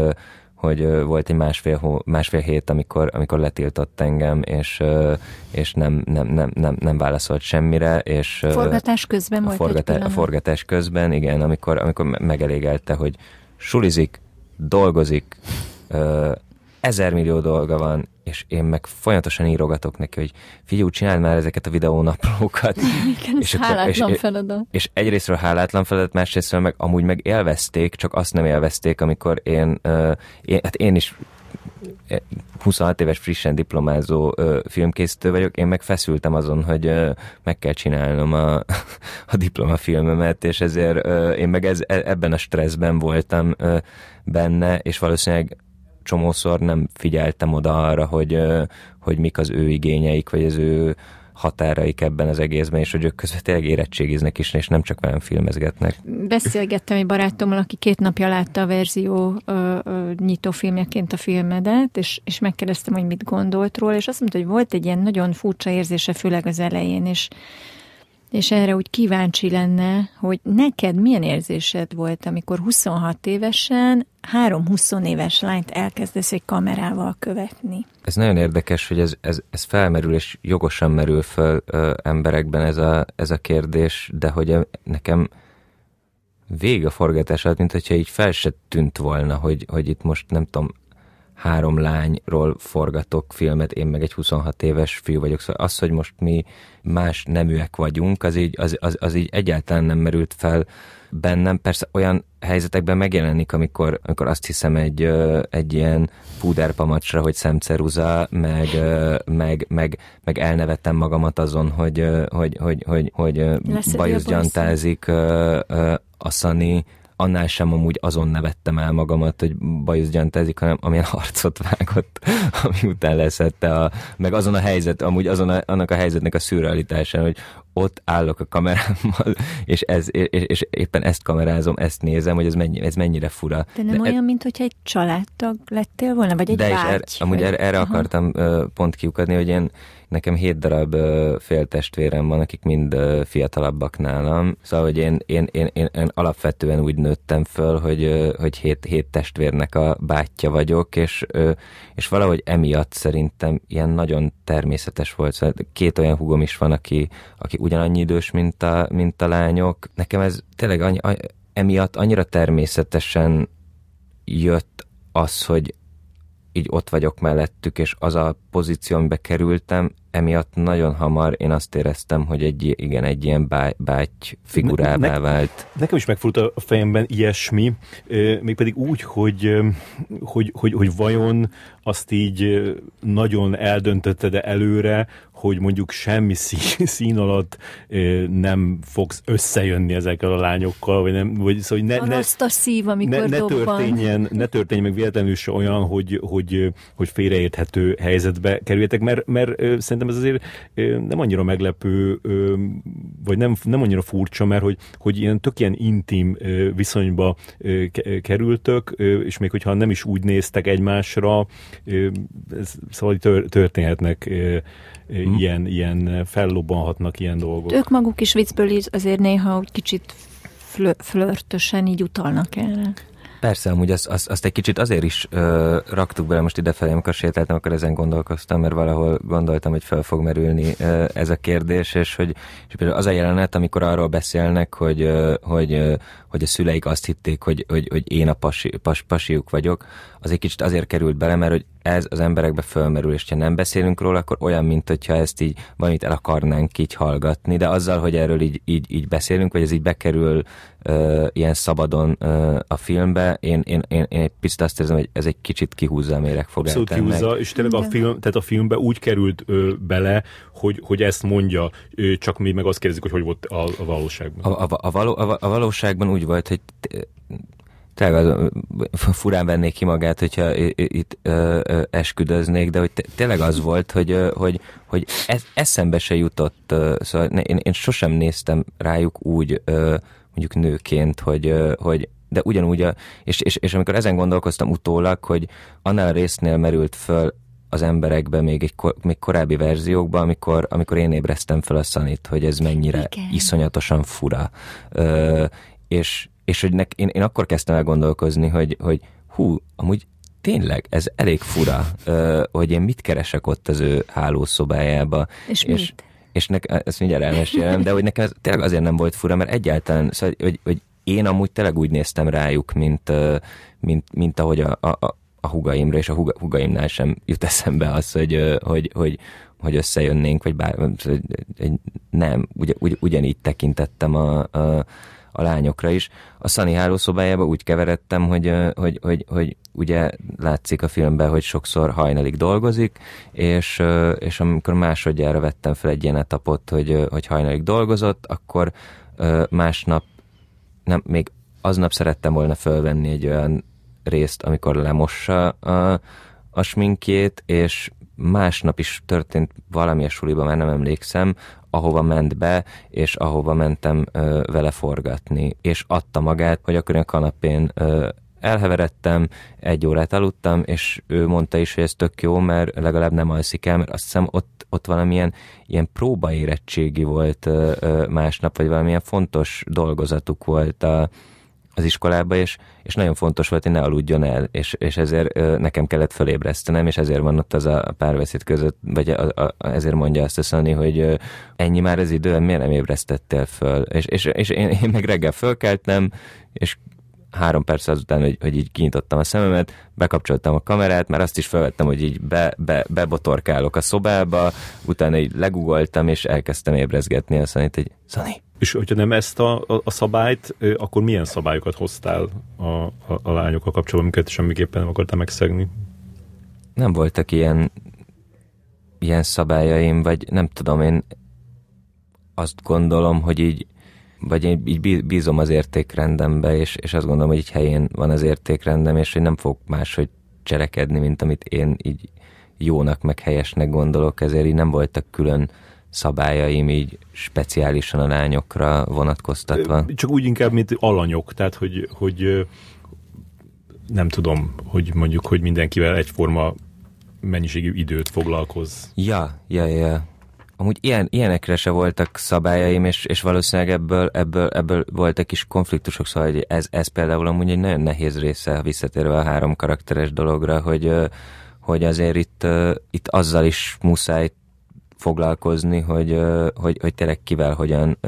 hogy volt egy másfél, másfél hét, amikor, amikor letiltott engem, és, és nem, nem, nem, nem, nem válaszolt semmire. És forgatás közben volt forgatá, egy A forgatás közben, igen, amikor, amikor megelégelte, hogy sulizik, dolgozik, ezer millió dolga van, és én meg folyamatosan írogatok neki, hogy figyelj, csináld már ezeket a videónaplókat. Igen, és, hálátlan és, feladat. És egyrésztről hálátlan feladat, másrésztről meg amúgy meg élvezték, csak azt nem élvezték, amikor én, uh, én hát én is 26 éves frissen diplomázó uh, filmkészítő vagyok, én meg feszültem azon, hogy uh, meg kell csinálnom a, a diplomafilmemet, és ezért uh, én meg ez, e, ebben a stresszben voltam uh, benne, és valószínűleg csomószor nem figyeltem oda arra, hogy, hogy mik az ő igényeik, vagy az ő határaik ebben az egészben, és hogy ők között tényleg érettségiznek is, és nem csak velem filmezgetnek. Beszélgettem egy barátommal, aki két napja látta a verzió nyitófilmjeként a filmedet, és, és megkérdeztem, hogy mit gondolt róla, és azt mondta, hogy volt egy ilyen nagyon furcsa érzése, főleg az elején, és és erre úgy kíváncsi lenne, hogy neked milyen érzésed volt, amikor 26 évesen három 20 éves lányt elkezdesz egy kamerával követni? Ez nagyon érdekes, hogy ez, ez, ez felmerül, és jogosan merül föl ö, emberekben ez a, ez a kérdés, de hogy nekem vég a forgatás alatt, mint hogyha így fel se tűnt volna, hogy, hogy itt most nem tudom, három lányról forgatok filmet, én meg egy 26 éves fiú vagyok. Szóval az, hogy most mi más neműek vagyunk, az így, az, az, az így egyáltalán nem merült fel bennem. Persze olyan helyzetekben megjelenik, amikor, amikor azt hiszem egy, egy ilyen púderpamacsra, hogy szemceruza, meg, meg, meg, meg elnevettem magamat azon, hogy, hogy, hogy, hogy, hogy bajuszgyantázik a Szani, annál sem amúgy azon nevettem el magamat, hogy bajusz gyantázik, hanem amilyen harcot vágott, ami után leszette, a, meg azon a helyzet, amúgy azon a, annak a helyzetnek a szürrealitásán, hogy ott állok a kamerámmal, és, ez, és, és éppen ezt kamerázom, ezt nézem, hogy ez, mennyi, ez mennyire fura. De nem De olyan, mint hogy egy családtag lettél volna, vagy egy De vágy, erre, amúgy erre, erre akartam uh, pont kiukadni, hogy én nekem hét darab féltestvérem van, akik mind fiatalabbak nálam. Szóval, hogy én, én, én, én, én alapvetően úgy nőttem föl, hogy, hogy hét, hét testvérnek a bátyja vagyok, és, és valahogy emiatt szerintem ilyen nagyon természetes volt. Szóval két olyan hugom is van, aki, aki ugyanannyi idős, mint a, mint a lányok. Nekem ez tényleg annyi, emiatt annyira természetesen jött az, hogy így ott vagyok mellettük, és az a pozíció, amibe kerültem, emiatt nagyon hamar én azt éreztem, hogy egy, igen, egy ilyen báj, báty figurává ne, vált. Nekem is megfordult a fejemben ilyesmi, mégpedig úgy, hogy, hogy, hogy, hogy vajon azt így nagyon eldöntötted előre, hogy mondjuk semmi szín, szín alatt nem fogsz összejönni ezekkel a lányokkal, vagy nem, vagy szóval, hogy ne, ne, a szív, amikor ne, ne történjen, ne történjen meg véletlenül se olyan, hogy, hogy, hogy félreérthető helyzetbe kerüljetek, mert, mert szerintem ez azért nem annyira meglepő, vagy nem, nem annyira furcsa, mert hogy, hogy ilyen tök ilyen intim viszonyba kerültök, és még hogyha nem is úgy néztek egymásra, ez, szóval történhetnek hmm. ilyen, ilyen fellobbanhatnak ilyen dolgok. Ők maguk is viccből azért néha úgy kicsit flörtösen így utalnak erre. Persze, amúgy azt, azt, azt egy kicsit azért is ö, raktuk bele most idefelé, amikor sétáltam, akkor ezen gondolkoztam, mert valahol gondoltam, hogy fel fog merülni ö, ez a kérdés, és hogy és például az a jelenet, amikor arról beszélnek, hogy, ö, hogy, ö, hogy a szüleik azt hitték, hogy, hogy, hogy én a pasi, pas, pasiuk vagyok, az egy kicsit azért került bele, mert hogy ez az emberekbe fölmerül, és ha nem beszélünk róla, akkor olyan, mint hogyha ezt így valamit el akarnánk így hallgatni, de azzal, hogy erről így, így, így beszélünk, vagy ez így bekerül uh, ilyen szabadon uh, a filmbe, én, én, én, én egy picit azt érzem, hogy ez egy kicsit kihúzza a méregfogát. Abszolút kihúzza, és tényleg a film, tehát a filmbe úgy került ö, bele, hogy, hogy ezt mondja, ö, csak mi meg azt kérdezik, hogy hogy volt a, a valóságban. A, a, a, való, a, a valóságban úgy volt, hogy tényleg furán vennék ki magát, hogyha itt esküdöznék, de hogy tényleg az volt, hogy, hogy, hogy ez, eszembe se jutott, szóval én, én sosem néztem rájuk úgy, mondjuk nőként, hogy, hogy de ugyanúgy, a, és, és, és amikor ezen gondolkoztam utólag, hogy annál a résznél merült föl az emberekbe még egy kor, még korábbi verziókban, amikor, amikor én ébreztem fel a szanit, hogy ez mennyire Igen. iszonyatosan fura. Ö, és, és hogy nek, én, én akkor kezdtem el gondolkozni, hogy, hogy hú, amúgy tényleg, ez elég fura, hogy én mit keresek ott az ő hálószobájába. És, és mit? És nek, ezt mindjárt elmesélem, de hogy nekem ez tényleg azért nem volt fura, mert egyáltalán, szóval, hogy, hogy én amúgy tényleg úgy néztem rájuk, mint, mint, mint ahogy a, a, a hugaimra, és a huga, hugaimnál sem jut eszembe az, hogy, hogy, hogy, hogy összejönnénk, vagy bár, nem, ugy, ugy, ugyanígy tekintettem a, a a lányokra is. A Sunny hálószobájába úgy keveredtem, hogy, hogy, hogy, hogy ugye látszik a filmben, hogy sokszor hajnalig dolgozik, és, és amikor másodjára vettem fel egy ilyen etapot, hogy, hogy hajnalig dolgozott, akkor másnap, nem, még aznap szerettem volna fölvenni egy olyan részt, amikor lemossa a, a sminkjét, és másnap is történt valami a suliban, már nem emlékszem, ahova ment be, és ahova mentem ö, vele forgatni, és adta magát, hogy akkor a kanapén ö, elheveredtem, egy órát aludtam, és ő mondta is, hogy ez tök jó, mert legalább nem alszik el, mert azt hiszem ott, ott valamilyen ilyen próbaérettségi volt ö, ö, másnap, vagy valamilyen fontos dolgozatuk volt a, az iskolába, és, és nagyon fontos volt, hogy ne aludjon el, és, és ezért nekem kellett fölébresztenem, és ezért van ott az a párbeszéd között, vagy a, a, ezért mondja azt a Szani, hogy ö, ennyi már az idő, miért nem ébresztettél föl? És, és, és én, én meg reggel fölkeltem, és három perc azután, hogy, hogy így kinyitottam a szememet, bekapcsoltam a kamerát, már azt is felvettem, hogy így be, be, bebotorkálok a szobába, utána így legugoltam, és elkezdtem ébrezgetni a Szanit, hogy Szani, és hogyha nem ezt a, a, a szabályt, akkor milyen szabályokat hoztál a, a, a lányokkal kapcsolatban, amiket semmiképpen nem akartál megszegni? Nem voltak ilyen, ilyen szabályaim, vagy nem tudom, én azt gondolom, hogy így, vagy én így bízom az értékrendembe, és, és azt gondolom, hogy így helyén van az értékrendem, és hogy nem fog máshogy cselekedni, mint amit én így jónak, meg helyesnek gondolok, ezért így nem voltak külön szabályaim így speciálisan a lányokra vonatkoztatva? Csak úgy inkább, mint alanyok, tehát hogy, hogy nem tudom, hogy mondjuk, hogy mindenkivel egyforma mennyiségű időt foglalkoz. Ja, ja, ja. Amúgy ilyen, ilyenekre se voltak szabályaim, és, és valószínűleg ebből, ebből, ebből voltak is konfliktusok, szóval hogy ez, ez például amúgy egy nagyon nehéz része, visszatérve a három karakteres dologra, hogy, hogy azért itt, itt azzal is muszáj foglalkozni, hogy, hogy, hogy tényleg kivel, hogyan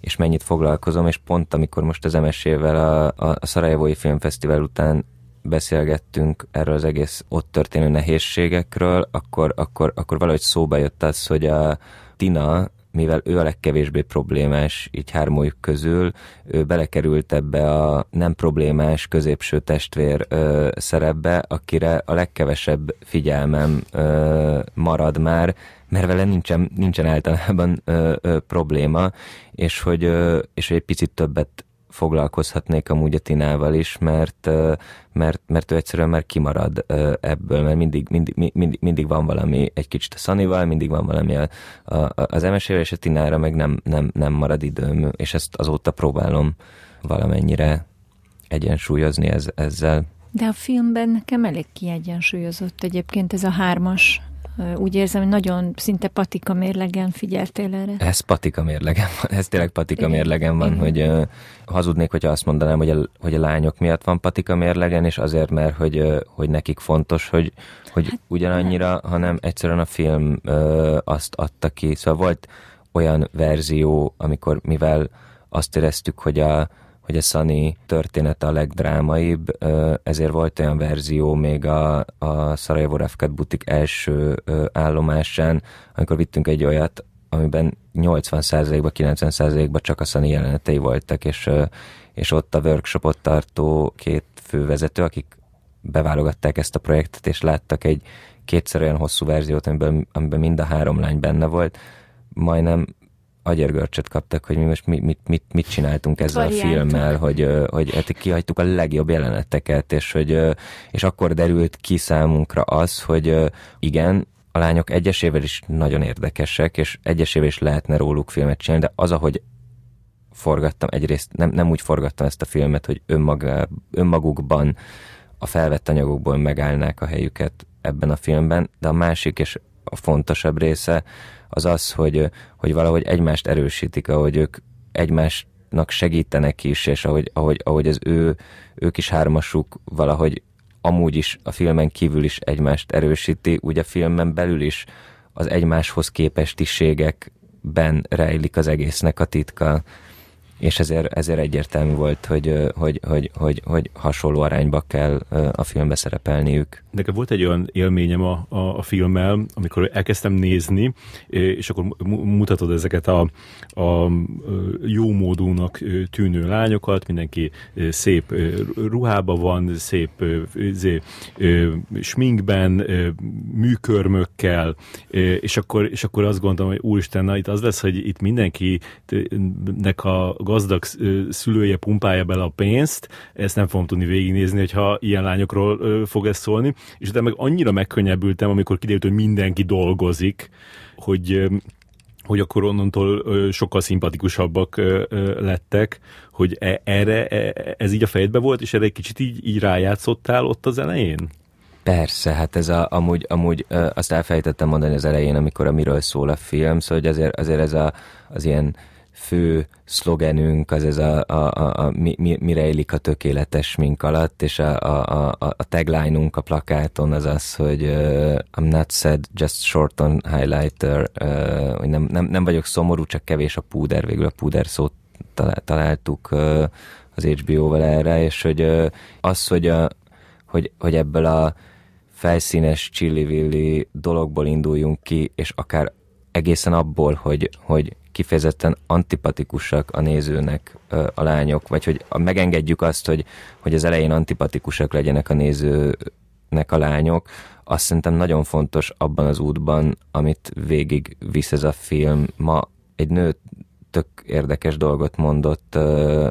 és mennyit foglalkozom, és pont amikor most az MSZ-vel a, a Szarajevói Filmfesztivál után beszélgettünk erről az egész ott történő nehézségekről, akkor, akkor, akkor valahogy szóba jött az, hogy a Tina, mivel ő a legkevésbé problémás így hármójuk közül, ő belekerült ebbe a nem problémás középső testvér ö, szerepbe, akire a legkevesebb figyelmem ö, marad már, mert vele nincsen, nincsen általában ö, ö, probléma, és hogy, ö, és hogy egy picit többet foglalkozhatnék amúgy a Tinával is, mert, mert, mert ő egyszerűen már kimarad ebből, mert mindig, mindig, mindig, mindig van valami egy kicsit a Szanival, mindig van valami a, a, az emesére, és a Tinára meg nem, nem, nem marad időm, és ezt azóta próbálom valamennyire egyensúlyozni ez, ezzel. De a filmben nekem elég kiegyensúlyozott egyébként ez a hármas úgy érzem, hogy nagyon szinte patika mérlegen figyeltél erre. Ez patika mérlegen van, ez tényleg patika Igen. mérlegen van, Igen. hogy uh, hazudnék, hogyha azt mondanám, hogy a, hogy a lányok miatt van patika mérlegen, és azért, mert hogy, uh, hogy nekik fontos, hogy, hogy hát, ugyanannyira, hanem egyszerűen a film uh, azt adta ki. Szóval volt olyan verzió, amikor mivel azt éreztük, hogy a, hogy a Sunny története a legdrámaibb, ezért volt olyan verzió még a, a Sarajevo Refkat butik első állomásán, amikor vittünk egy olyat, amiben 80%-ba, 90%-ba csak a Sunny jelenetei voltak, és, és ott a workshopot tartó két fővezető, akik beválogatták ezt a projektet, és láttak egy kétszer olyan hosszú verziót, amiben, amiben mind a három lány benne volt, majdnem agyergörcsöt kaptak, hogy mi most mit, mit, mit, mit csináltunk ezzel Variáltak. a filmmel, hogy, hogy hát kihagytuk a legjobb jeleneteket, és, hogy, és akkor derült ki számunkra az, hogy igen, a lányok egyesével is nagyon érdekesek, és egyesével is lehetne róluk filmet csinálni, de az, ahogy forgattam, egyrészt nem, nem úgy forgattam ezt a filmet, hogy önmaga, önmagukban a felvett anyagokból megállnák a helyüket ebben a filmben, de a másik és a fontosabb része, az az, hogy, hogy valahogy egymást erősítik, ahogy ők egymásnak segítenek is, és ahogy, ahogy, ahogy az ő, ők is hármasuk valahogy amúgy is a filmen kívül is egymást erősíti, úgy a filmen belül is az egymáshoz képestiségekben rejlik az egésznek a titka és ezért, ezért egyértelmű volt, hogy, hogy, hogy, hogy, hogy hasonló arányba kell a filmbe szerepelniük. Nekem volt egy olyan élményem a, a, a filmmel, amikor elkezdtem nézni, és akkor mutatod ezeket a, a jó módúnak tűnő lányokat, mindenki szép ruhába van, szép zé, sminkben, műkörmökkel, és akkor, és akkor azt gondolom, hogy úristen, na itt az lesz, hogy itt mindenkinek a gazdag szülője pumpálja bele a pénzt, ezt nem fogom tudni végignézni, hogyha ilyen lányokról fog ez szólni, és utána meg annyira megkönnyebbültem, amikor kiderült, hogy mindenki dolgozik, hogy hogy akkor onnantól sokkal szimpatikusabbak lettek, hogy e, erre e, ez így a fejedbe volt, és erre egy kicsit így, így rájátszottál ott az elején? Persze, hát ez a, amúgy, amúgy azt elfelejtettem mondani az elején, amikor a miről szól a film, szóval hogy azért, azért ez a, az ilyen fő szlogenünk az ez a, a, a, a mi, mi, mi rejlik a tökéletes mink alatt, és a, a, a, a tagline-unk a plakáton az az, hogy uh, I'm not sad, just short on highlighter, uh, hogy nem, nem, nem vagyok szomorú, csak kevés a púder, végül a púder szót találtuk uh, az HBO-val erre, és hogy uh, az, hogy, a, hogy, hogy ebből a felszínes csillivilli dologból induljunk ki, és akár egészen abból, hogy, hogy kifejezetten antipatikusak a nézőnek a lányok, vagy hogy megengedjük azt, hogy, hogy az elején antipatikusak legyenek a nézőnek a lányok, azt szerintem nagyon fontos abban az útban, amit végig visz ez a film. Ma egy nő tök érdekes dolgot mondott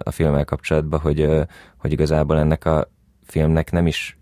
a filmmel kapcsolatban, hogy, hogy igazából ennek a filmnek nem is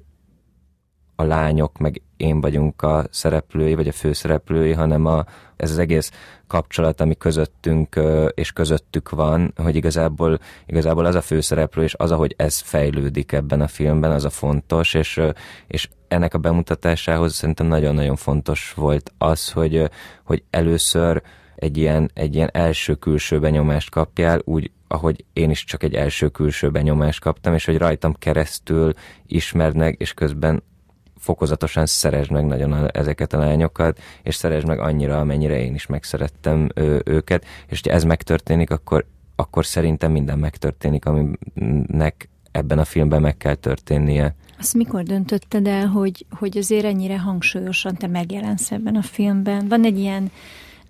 a lányok, meg én vagyunk a szereplői, vagy a főszereplői, hanem a, ez az egész kapcsolat, ami közöttünk és közöttük van, hogy igazából, igazából az a főszereplő, és az, ahogy ez fejlődik ebben a filmben, az a fontos, és, és ennek a bemutatásához szerintem nagyon-nagyon fontos volt az, hogy, hogy először egy ilyen, egy ilyen első külső benyomást kapjál, úgy, ahogy én is csak egy első külső benyomást kaptam, és hogy rajtam keresztül ismernek, és közben fokozatosan szeresd meg nagyon ezeket a lányokat, és szeresd meg annyira, amennyire én is megszerettem ő, őket, és ha ez megtörténik, akkor, akkor szerintem minden megtörténik, aminek ebben a filmben meg kell történnie. Azt mikor döntötted el, hogy, hogy azért ennyire hangsúlyosan te megjelensz ebben a filmben? Van egy ilyen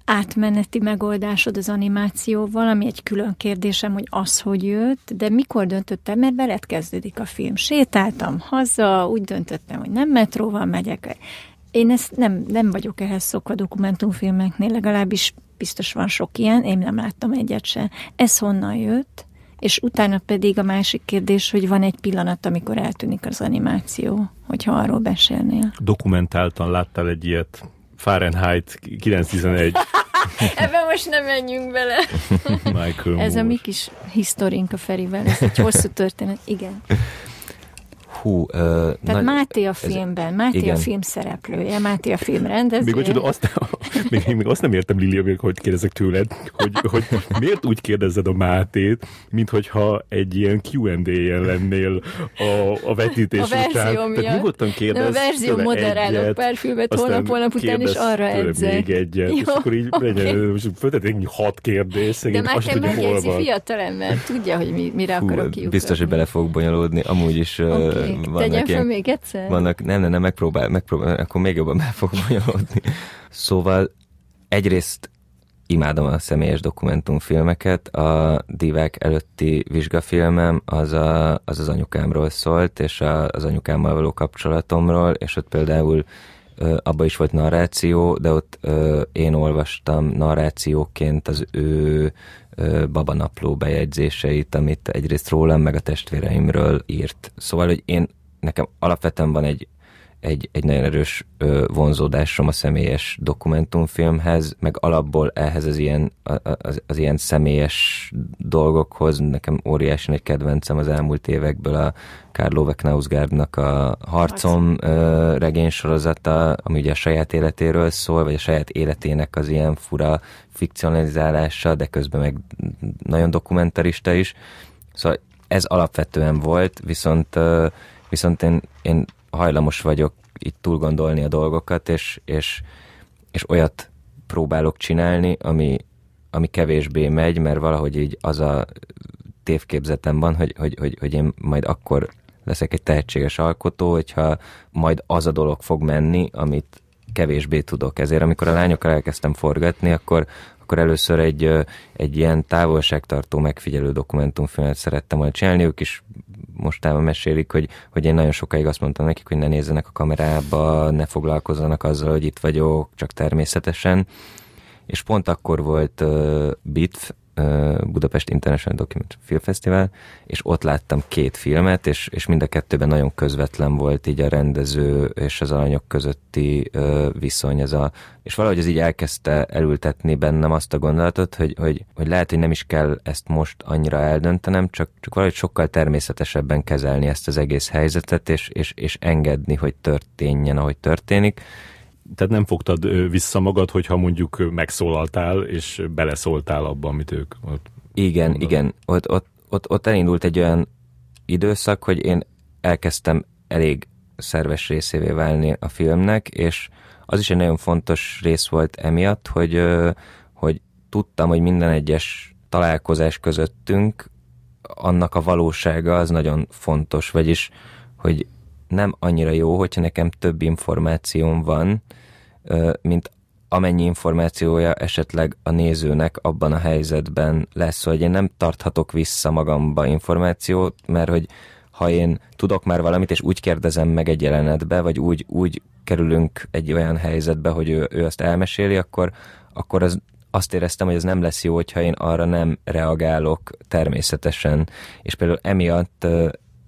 átmeneti megoldásod az animációval, ami egy külön kérdésem, hogy az hogy jött, de mikor döntöttem, mert veled kezdődik a film. Sétáltam haza, úgy döntöttem, hogy nem metróval megyek. Én ezt nem, nem vagyok ehhez szokva dokumentumfilmeknél, legalábbis biztos van sok ilyen, én nem láttam egyet se. Ez honnan jött? És utána pedig a másik kérdés, hogy van egy pillanat, amikor eltűnik az animáció, hogyha arról beszélnél. Dokumentáltan láttál egy ilyet Fahrenheit 911. Ebben most nem menjünk bele. Michael Ez Moore. a mi kis historink a Ferivel, ez egy hosszú történet. Igen. Hú... Uh, Tehát nagy, Máté a filmben, ez, Máté igen. a film szereplője, Máté a film rendezője. Még, hogy azt, még, még azt nem értem, Lili, hogy kérdezek tőled, hogy, hogy miért úgy kérdezed a Mátét, mint hogyha egy ilyen Q&A-en lennél a, a vetítés a után. Tehát miatt. nyugodtan kérdez A verzió moderálok pár filmet holnap, holnap után, és arra edzek. még egyet, Jó, és akkor így okay. legyen, föltetnék hat kérdés. De Máté megjegyzi fiatal ember, tudja, hogy mi, mire Hú, akarok kiukadni. Biztos, hogy bele fog bonyolódni, amúgy is okay. Vannak Tegyen fel még egyszer? Vannak, nem, nem, nem, megpróbál, megpróbál, akkor még jobban be fog bonyolódni. Szóval egyrészt imádom a személyes dokumentumfilmeket. A divák előtti vizsgafilmem az, a, az az anyukámról szólt, és a, az anyukámmal való kapcsolatomról, és ott például abban is volt narráció, de ott én olvastam narrációként az ő babanapló bejegyzéseit, amit egyrészt rólam, meg a testvéreimről írt. Szóval, hogy én nekem alapvetően van egy egy, egy nagyon erős vonzódásom a személyes dokumentumfilmhez, meg alapból ehhez az ilyen, az, az ilyen személyes dolgokhoz. Nekem óriási egy kedvencem az elmúlt évekből a Karl Ove Knausgaardnak a Harcom ö, regénysorozata, ami ugye a saját életéről szól, vagy a saját életének az ilyen fura fikcionalizálása, de közben meg nagyon dokumentarista is. Szóval ez alapvetően volt, viszont, viszont én, én hajlamos vagyok itt túl gondolni a dolgokat, és, és, és olyat próbálok csinálni, ami, ami kevésbé megy, mert valahogy így az a tévképzetem van, hogy, hogy, hogy, hogy én majd akkor leszek egy tehetséges alkotó, hogyha majd az a dolog fog menni, amit kevésbé tudok. Ezért amikor a lányokkal elkezdtem forgatni, akkor, akkor először egy, egy ilyen távolságtartó megfigyelő dokumentumfilmet szerettem volna csinálni, ők is mostában mesélik, hogy, hogy én nagyon sokáig azt mondtam nekik, hogy ne nézzenek a kamerába, ne foglalkozzanak azzal, hogy itt vagyok, csak természetesen. És pont akkor volt uh, BITF, Budapest International Documentary Film Festival, és ott láttam két filmet, és, és mind a kettőben nagyon közvetlen volt így a rendező és az alanyok közötti ö, viszony, ez a, és valahogy ez így elkezdte elültetni bennem azt a gondolatot, hogy, hogy, hogy lehet, hogy nem is kell ezt most annyira eldöntenem, csak, csak valahogy sokkal természetesebben kezelni ezt az egész helyzetet, és, és, és engedni, hogy történjen, ahogy történik, tehát nem fogtad vissza magad, hogyha mondjuk megszólaltál, és beleszóltál abba, amit ők ott Igen, mondanak. igen. Ott, ott, ott, ott elindult egy olyan időszak, hogy én elkezdtem elég szerves részévé válni a filmnek, és az is egy nagyon fontos rész volt emiatt, hogy, hogy tudtam, hogy minden egyes találkozás közöttünk annak a valósága az nagyon fontos, vagyis, hogy nem annyira jó, hogyha nekem több információm van, mint amennyi információja esetleg a nézőnek abban a helyzetben lesz, hogy én nem tarthatok vissza magamba információt, mert hogy ha én tudok már valamit, és úgy kérdezem meg egy jelenetbe, vagy úgy, úgy kerülünk egy olyan helyzetbe, hogy ő, ő azt elmeséli, akkor, akkor az, azt éreztem, hogy ez nem lesz jó, hogyha én arra nem reagálok természetesen. És például emiatt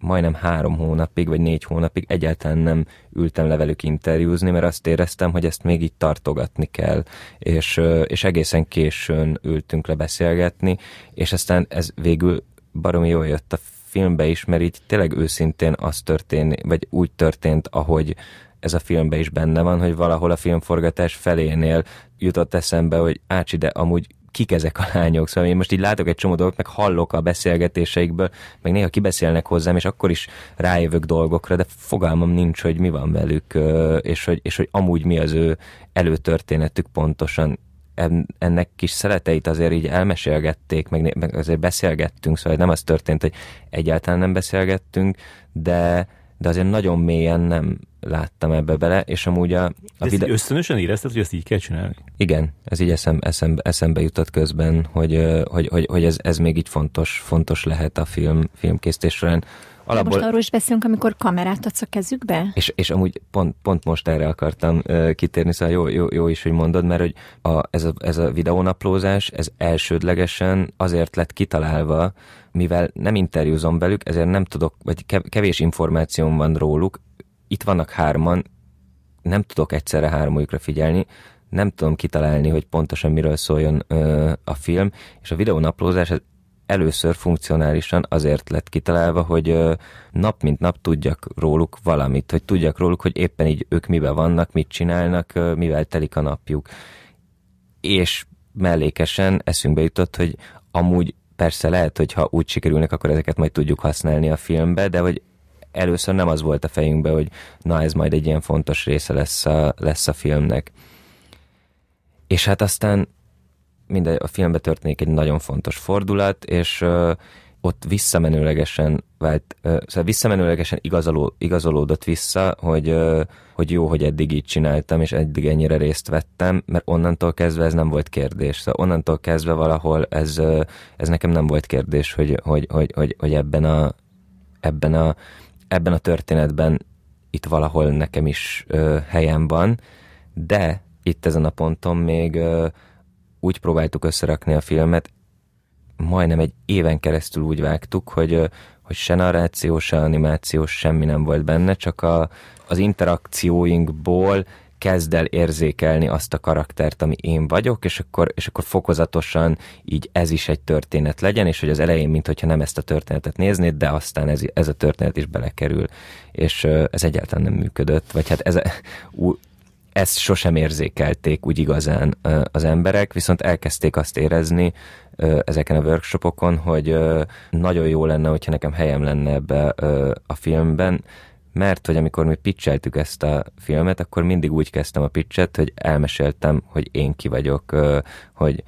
majdnem három hónapig, vagy négy hónapig egyáltalán nem ültem le velük interjúzni, mert azt éreztem, hogy ezt még így tartogatni kell, és, és egészen későn ültünk le beszélgetni, és aztán ez végül baromi jól jött a filmbe is, mert így tényleg őszintén az történt, vagy úgy történt, ahogy ez a filmbe is benne van, hogy valahol a filmforgatás felénél jutott eszembe, hogy ácsi, de amúgy kik ezek a lányok. Szóval én most így látok egy csomó dolgot, meg hallok a beszélgetéseikből, meg néha kibeszélnek hozzám, és akkor is rájövök dolgokra, de fogalmam nincs, hogy mi van velük, és hogy, és hogy amúgy mi az ő előtörténetük pontosan ennek kis szereteit azért így elmesélgették, meg, meg azért beszélgettünk, szóval nem az történt, hogy egyáltalán nem beszélgettünk, de, de azért nagyon mélyen nem láttam ebbe bele, és amúgy a... a videó... ösztönösen érezted, hogy ezt így kell csinálni? Igen, ez így eszem, eszem, eszembe jutott közben, hogy, hogy, hogy, hogy ez, ez még így fontos, fontos lehet a film, filmkészítés Alapból... Most arról is beszélünk, amikor kamerát adsz a kezükbe? És, és amúgy pont, pont most erre akartam uh, kitérni, szóval jó, jó, jó is, hogy mondod, mert hogy a, ez, a, ez a videónaplózás, ez elsődlegesen azért lett kitalálva, mivel nem interjúzom velük, ezért nem tudok, vagy kevés információm van róluk, itt vannak hárman, nem tudok egyszerre hármójukra figyelni, nem tudom kitalálni, hogy pontosan miről szóljon ö, a film, és a videónaplózás először funkcionálisan azért lett kitalálva, hogy nap mint nap tudjak róluk valamit, hogy tudjak róluk, hogy éppen így ők miben vannak, mit csinálnak, mivel telik a napjuk. És mellékesen eszünkbe jutott, hogy amúgy persze lehet, hogy ha úgy sikerülnek, akkor ezeket majd tudjuk használni a filmbe, de hogy először nem az volt a fejünkbe, hogy na ez majd egy ilyen fontos része lesz a, lesz a filmnek. És hát aztán minden, a filmbe történik egy nagyon fontos fordulat, és uh, ott visszamenőlegesen vált, uh, szóval visszamenőlegesen igazoló, igazolódott vissza, hogy, uh, hogy jó, hogy eddig így csináltam, és eddig ennyire részt vettem, mert onnantól kezdve ez nem volt kérdés. Szóval onnantól kezdve valahol ez, uh, ez nekem nem volt kérdés, hogy, hogy, hogy, hogy, hogy ebben, a, ebben, a, ebben a történetben itt valahol nekem is uh, helyem van, de itt ezen a ponton még uh, úgy próbáltuk összerakni a filmet, majdnem egy éven keresztül úgy vágtuk, hogy, hogy se narráció, se animáció, semmi nem volt benne, csak a, az interakcióinkból kezd el érzékelni azt a karaktert, ami én vagyok, és akkor, és akkor fokozatosan így ez is egy történet legyen, és hogy az elején, mintha nem ezt a történetet néznéd, de aztán ez, ez a történet is belekerül. És ez egyáltalán nem működött, vagy hát ez, ezt sosem érzékelték úgy igazán az emberek, viszont elkezdték azt érezni ezeken a workshopokon, hogy nagyon jó lenne, hogyha nekem helyem lenne ebbe a filmben, mert hogy amikor mi pitcheltük ezt a filmet, akkor mindig úgy kezdtem a pitchet, hogy elmeséltem, hogy én ki vagyok, hogy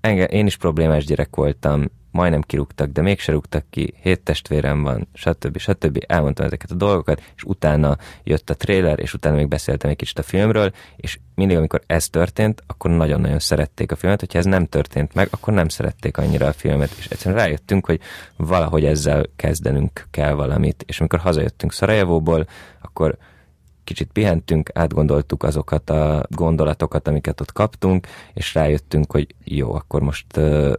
engem, én is problémás gyerek voltam, majdnem kirúgtak, de mégse rúgtak ki, hét testvérem van, stb. stb. Elmondtam ezeket a dolgokat, és utána jött a trailer, és utána még beszéltem egy kicsit a filmről, és mindig, amikor ez történt, akkor nagyon-nagyon szerették a filmet, hogyha ez nem történt meg, akkor nem szerették annyira a filmet, és egyszerűen rájöttünk, hogy valahogy ezzel kezdenünk kell valamit, és amikor hazajöttünk Szarajevóból, akkor kicsit pihentünk, átgondoltuk azokat a gondolatokat, amiket ott kaptunk, és rájöttünk, hogy jó, akkor most,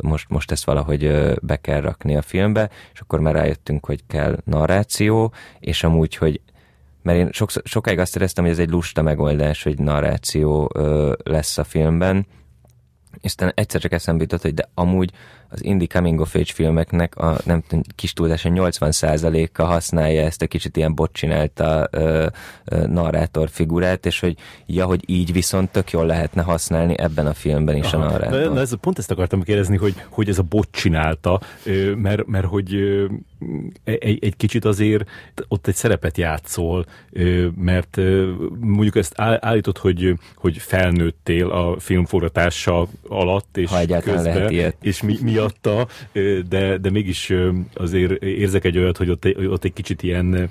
most, most ezt valahogy be kell rakni a filmbe, és akkor már rájöttünk, hogy kell narráció, és amúgy, hogy mert én sok, sokáig azt éreztem, hogy ez egy lusta megoldás, hogy narráció ö, lesz a filmben, és aztán egyszer csak eszembe jutott, hogy de amúgy az indie coming of age filmeknek a nem tudom, kis túlzása 80%-a használja ezt a kicsit ilyen bocsinálta ö, ö, narrátor figurát, és hogy ja, hogy így viszont tök jól lehetne használni ebben a filmben is Aha. a narrátor. Na, na ez, pont ezt akartam kérdezni, hogy, hogy ez a bocsinálta, mert, mert hogy egy, egy kicsit azért ott egy szerepet játszol, mert mondjuk ezt állított, hogy, hogy felnőttél a filmforgatása alatt, és ha közben, lehet ilyet. és mi, miatta, de, de mégis azért érzek egy olyat, hogy ott, ott egy kicsit ilyen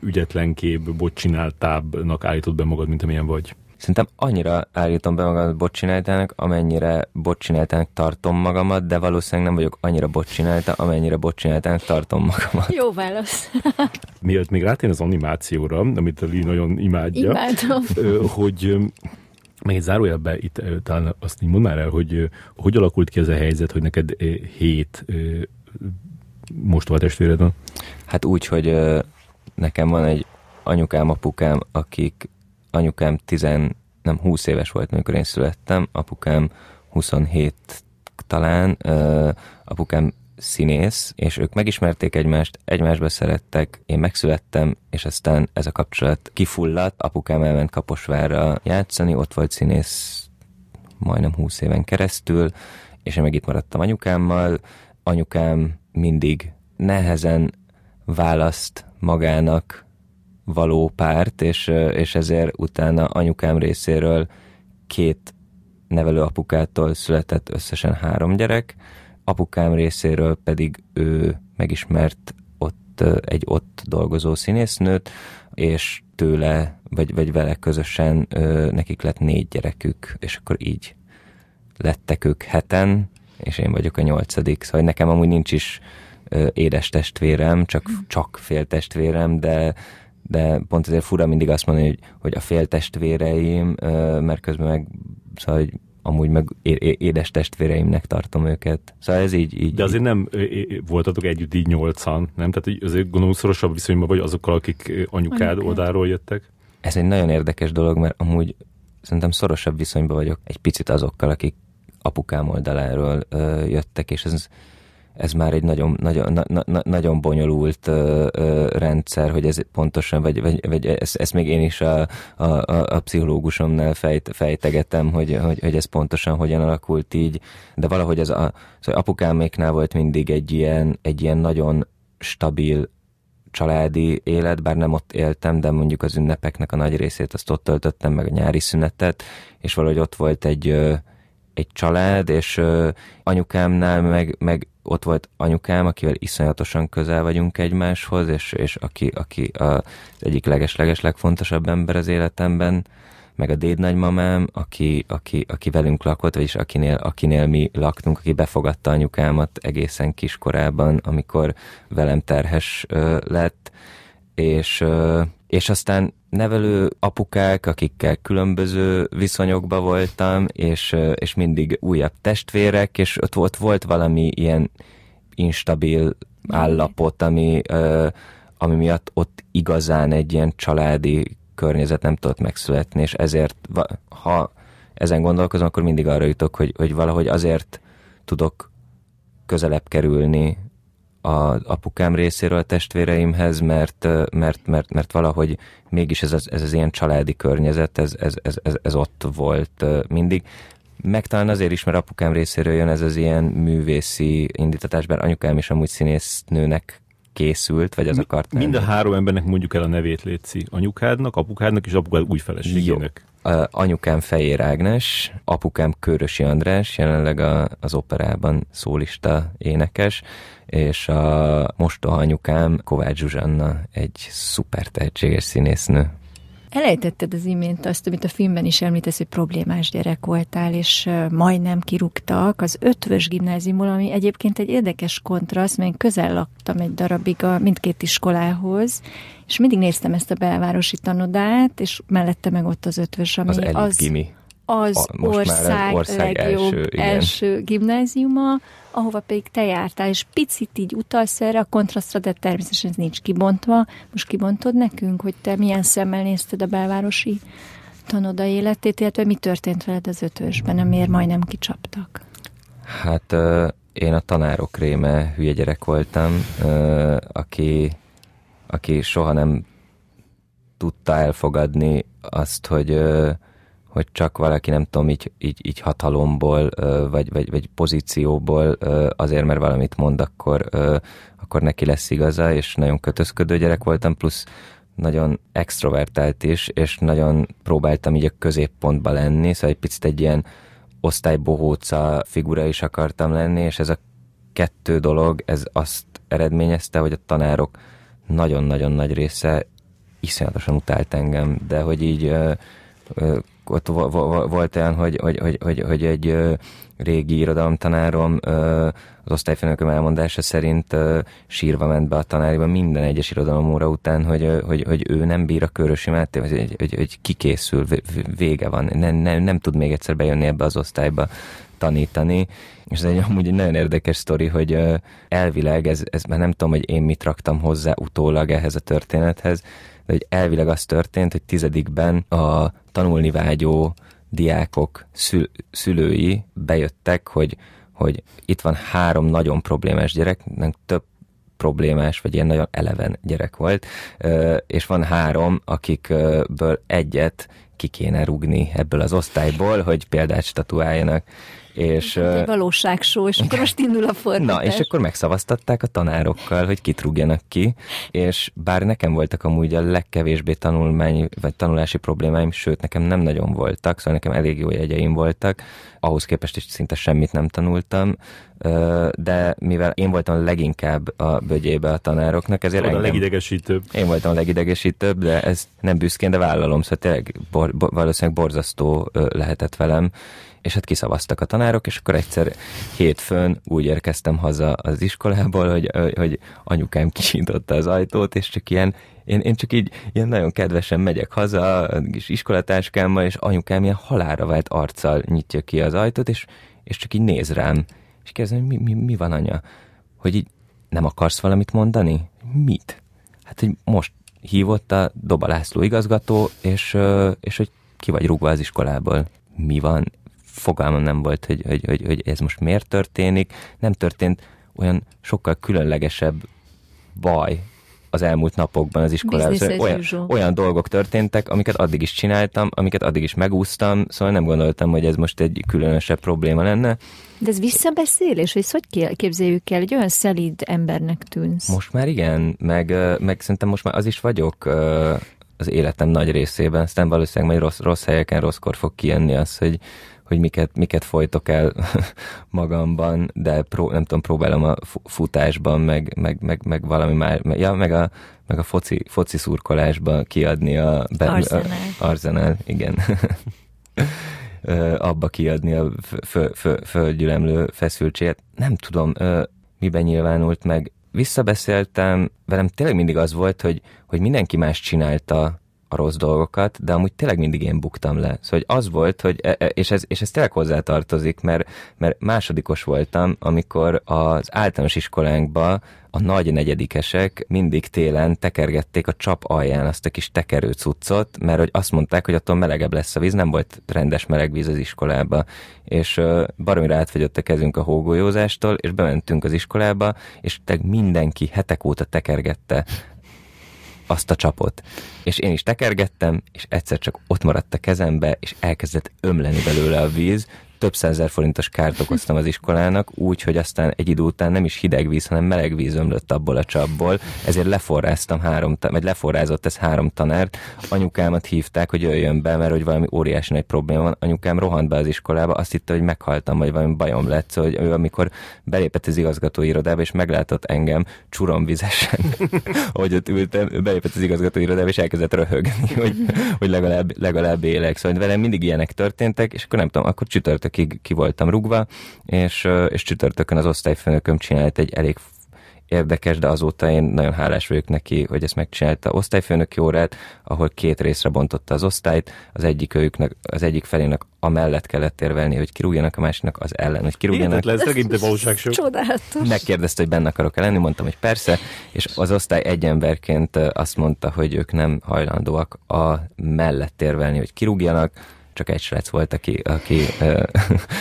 ügyetlenkébb, bocsináltábbnak állítod be magad, mint amilyen vagy. Szerintem annyira állítom be magamat bocsináltának, amennyire bocsináltának tartom magamat, de valószínűleg nem vagyok annyira bocsinálta, amennyire bocsináltának tartom magamat. Jó válasz. Miért még rátén az animációra, amit a Lee nagyon imádja, Imádom. hogy még egy zárójelben itt talán azt így mondd már el, hogy hogy alakult ki ez a helyzet, hogy neked hét most volt testvéred van? Hát úgy, hogy nekem van egy anyukám, apukám, akik anyukám tizen, nem 20 éves volt, amikor én születtem, apukám 27 talán, apukám színész, és ők megismerték egymást, egymásba szerettek, én megszülettem, és aztán ez a kapcsolat kifulladt, apukám elment Kaposvárra játszani, ott volt színész majdnem 20 éven keresztül, és én meg itt maradtam anyukámmal, anyukám mindig nehezen választ magának való párt, és, és ezért utána anyukám részéről két nevelőapukától született összesen három gyerek, apukám részéről pedig ő megismert ott egy ott dolgozó színésznőt, és tőle, vagy, vagy vele közösen nekik lett négy gyerekük, és akkor így lettek ők heten, és én vagyok a nyolcadik, szóval nekem amúgy nincs is édes testvérem, csak, csak féltestvérem, de, de pont ezért fura mindig azt mondani, hogy, hogy a féltestvéreim, mert közben meg szóval, hogy amúgy meg édes testvéreimnek tartom őket. Szóval ez így... így De azért nem voltatok együtt így nyolcan, nem? Tehát azért gondolom szorosabb viszonyban vagy azokkal, akik anyukád Anyukád. oldáról jöttek? Ez egy nagyon érdekes dolog, mert amúgy szerintem szorosabb viszonyban vagyok egy picit azokkal, akik apukám oldaláról ö, jöttek, és ez ez már egy nagyon, nagyon, na, na, nagyon bonyolult ö, ö, rendszer, hogy ez pontosan, vagy, vagy, vagy ezt, ezt még én is a, a, a, pszichológusomnál fejt, fejtegetem, hogy, hogy, hogy ez pontosan hogyan alakult így, de valahogy ez a, szóval apukáméknál volt mindig egy ilyen, egy ilyen nagyon stabil családi élet, bár nem ott éltem, de mondjuk az ünnepeknek a nagy részét azt ott töltöttem, meg a nyári szünetet, és valahogy ott volt egy, egy család, és anyukámnál meg, meg ott volt anyukám, akivel iszonyatosan közel vagyunk egymáshoz, és, és aki, aki az egyik leges-leges legfontosabb ember az életemben, meg a déd nagymamám, aki, aki, aki velünk lakott, vagyis akinél, akinél mi laktunk, aki befogadta anyukámat egészen kiskorában, amikor velem terhes ö, lett, és, ö, és aztán nevelő apukák, akikkel különböző viszonyokba voltam, és, és mindig újabb testvérek, és ott volt, volt valami ilyen instabil állapot, ami, ami miatt ott igazán egy ilyen családi környezet nem tudott megszületni, és ezért, ha ezen gondolkozom, akkor mindig arra jutok, hogy, hogy valahogy azért tudok közelebb kerülni a apukám részéről a testvéreimhez, mert, mert, mert, mert valahogy mégis ez az, ez az ilyen családi környezet, ez, ez, ez, ez, ez ott volt mindig. Meg talán azért is, mert apukám részéről jön ez az ilyen művészi indítatás, bár anyukám is amúgy színésznőnek készült, vagy az Mi, akart Mind a három embernek mondjuk el a nevét létszi. Anyukádnak, apukádnak és apukád új feleségének. Jó. anyukám Fejér Ágnes, apukám Körösi András, jelenleg a, az operában szólista énekes, és a mostoha anyukám Kovács Zsuzsanna, egy szuper tehetséges színésznő. Elejtetted az imént azt, amit a filmben is említesz, hogy problémás gyerek voltál, és majdnem kirúgtak az ötvös gimnáziumból, ami egyébként egy érdekes kontraszt, mert én közel laktam egy darabig a mindkét iskolához, és mindig néztem ezt a belvárosi tanodát, és mellette meg ott az ötvös, ami az, az, gimi. az a, ország, ország legjobb első, első gimnáziuma, ahova pedig te jártál, és picit így utalsz erre a kontrasztra, de természetesen ez nincs kibontva. Most kibontod nekünk, hogy te milyen szemmel nézted a belvárosi tanoda életét, illetve mi történt veled az ötösben, amiért majdnem kicsaptak? Hát én a tanárok réme hülye gyerek voltam, aki, aki soha nem tudta elfogadni azt, hogy hogy csak valaki, nem tudom, így, így, így hatalomból, vagy, vagy, vagy pozícióból azért, mert valamit mond, akkor, akkor neki lesz igaza, és nagyon kötözködő gyerek voltam, plusz nagyon extrovertált is, és nagyon próbáltam így a középpontba lenni, szóval egy picit egy ilyen osztálybohóca figura is akartam lenni, és ez a kettő dolog, ez azt eredményezte, hogy a tanárok nagyon-nagyon nagy része iszonyatosan utált engem, de hogy így ott volt olyan, hogy, hogy, hogy, hogy, hogy egy régi irodalomtanárom az osztályfőnököm elmondása szerint sírva ment be a tanáriba minden egyes irodalom óra után, hogy, hogy, hogy ő nem bír a Körösi Máté, hogy, hogy, hogy kikészül, vége van, nem, nem, nem tud még egyszer bejönni ebbe az osztályba tanítani, és ez egy amúgy egy nagyon érdekes sztori, hogy elvileg, ez, ez már nem tudom, hogy én mit raktam hozzá utólag ehhez a történethez, de hogy elvileg az történt, hogy tizedikben a tanulni vágyó diákok szül, szülői bejöttek, hogy, hogy itt van három nagyon problémás gyerek, nem több problémás, vagy ilyen nagyon eleven gyerek volt, és van három, akikből egyet ki kéne rugni ebből az osztályból, hogy példát statuáljanak. És, egy valóságsó, és akkor most indul a fordítás. Na, és akkor megszavaztatták a tanárokkal, hogy kit rúgjanak ki, és bár nekem voltak amúgy a legkevésbé tanulmány, vagy tanulási problémáim, sőt, nekem nem nagyon voltak, szóval nekem elég jó jegyeim voltak, ahhoz képest is szinte semmit nem tanultam, de mivel én voltam leginkább a bögyébe a tanároknak, ezért engem, a legidegesítőbb. Én voltam a legidegesítőbb, de ez nem büszkén, de vállalom, szóval tényleg bor, bor, valószínűleg borzasztó lehetett velem, és hát kiszavaztak a tanárok, és akkor egyszer hétfőn úgy érkeztem haza az iskolából, hogy, hogy anyukám kisintotta az ajtót, és csak ilyen, én, én csak így ilyen nagyon kedvesen megyek haza a kis iskolatáskámmal, és anyukám ilyen halára vált arccal nyitja ki az ajtót, és, és csak így néz rám, és kérdezem, hogy mi, mi, mi van anya? Hogy így nem akarsz valamit mondani? Mit? Hát, hogy most hívott a Doba László igazgató, és, és hogy ki vagy rúgva az iskolából. Mi van? Fogalmam nem volt, hogy, hogy, hogy, hogy ez most miért történik. Nem történt olyan sokkal különlegesebb baj az elmúlt napokban az iskolában. Szóval olyan, olyan dolgok történtek, amiket addig is csináltam, amiket addig is megúsztam, szóval nem gondoltam, hogy ez most egy különösebb probléma lenne. De ez visszabeszélés, hogy hogy képzeljük el, egy olyan szelíd embernek tűnsz? Most már igen, meg, meg szerintem most már az is vagyok az életem nagy részében, aztán valószínűleg majd rossz, rossz helyeken, rosszkor fog kijönni az, hogy, hogy miket, miket folytok el magamban, de pró, nem tudom, próbálom a futásban, meg, meg, meg, meg valami már, ja, meg a, meg a foci, foci szurkolásban kiadni a, be, arzenál. a arzenál, igen. abba kiadni a földgyülemlő feszültséget. Nem tudom, miben nyilvánult meg. Visszabeszéltem, velem tényleg mindig az volt, hogy, hogy mindenki más csinálta a rossz dolgokat, de amúgy tényleg mindig én buktam le. Szóval hogy az volt, hogy, e, e, és ez, és ez tényleg hozzátartozik, mert, mert másodikos voltam, amikor az általános iskolánkba a nagy negyedikesek mindig télen tekergették a csap alján azt a kis tekerő cuccot, mert hogy azt mondták, hogy attól melegebb lesz a víz, nem volt rendes meleg víz az iskolába. És baromira átfagyott a kezünk a hógolyózástól, és bementünk az iskolába, és mindenki hetek óta tekergette azt a csapot. És én is tekergettem, és egyszer csak ott maradt a kezembe, és elkezdett ömleni belőle a víz, több százezer forintos kárt okoztam az iskolának, úgy, hogy aztán egy idő után nem is hideg víz, hanem meleg víz ömlött abból a csapból, ezért leforráztam három, vagy leforrázott ez három tanárt. Anyukámat hívták, hogy jöjjön be, mert hogy valami óriási nagy probléma van. Anyukám rohant be az iskolába, azt hitte, hogy meghaltam, vagy valami bajom lett, szóval, hogy ő amikor belépett az igazgató irodába, és meglátott engem csuromvizesen, ahogy ott ültem, ő belépett az igazgató irodába, és elkezdett röhögni, hogy, hogy legalább, legalább élek. Szóval velem mindig ilyenek történtek, és akkor nem tudom, akkor csütörtök csütörtökig ki voltam rugva, és, és csütörtökön az osztályfőnököm csinált egy elég érdekes, de azóta én nagyon hálás vagyok neki, hogy ezt megcsinálta osztályfőnöki órát, ahol két részre bontotta az osztályt, az egyik őknek, az egyik felének amellett kellett érvelni, hogy kirúgjanak, a másiknak az ellen, hogy kirúgjanak. lesz megint Csodálatos. Megkérdezte, hogy benne akarok lenni, mondtam, hogy persze, és az osztály egy emberként azt mondta, hogy ők nem hajlandóak a mellett érvelni, hogy kirúgjanak, csak egy srác volt, aki, aki uh,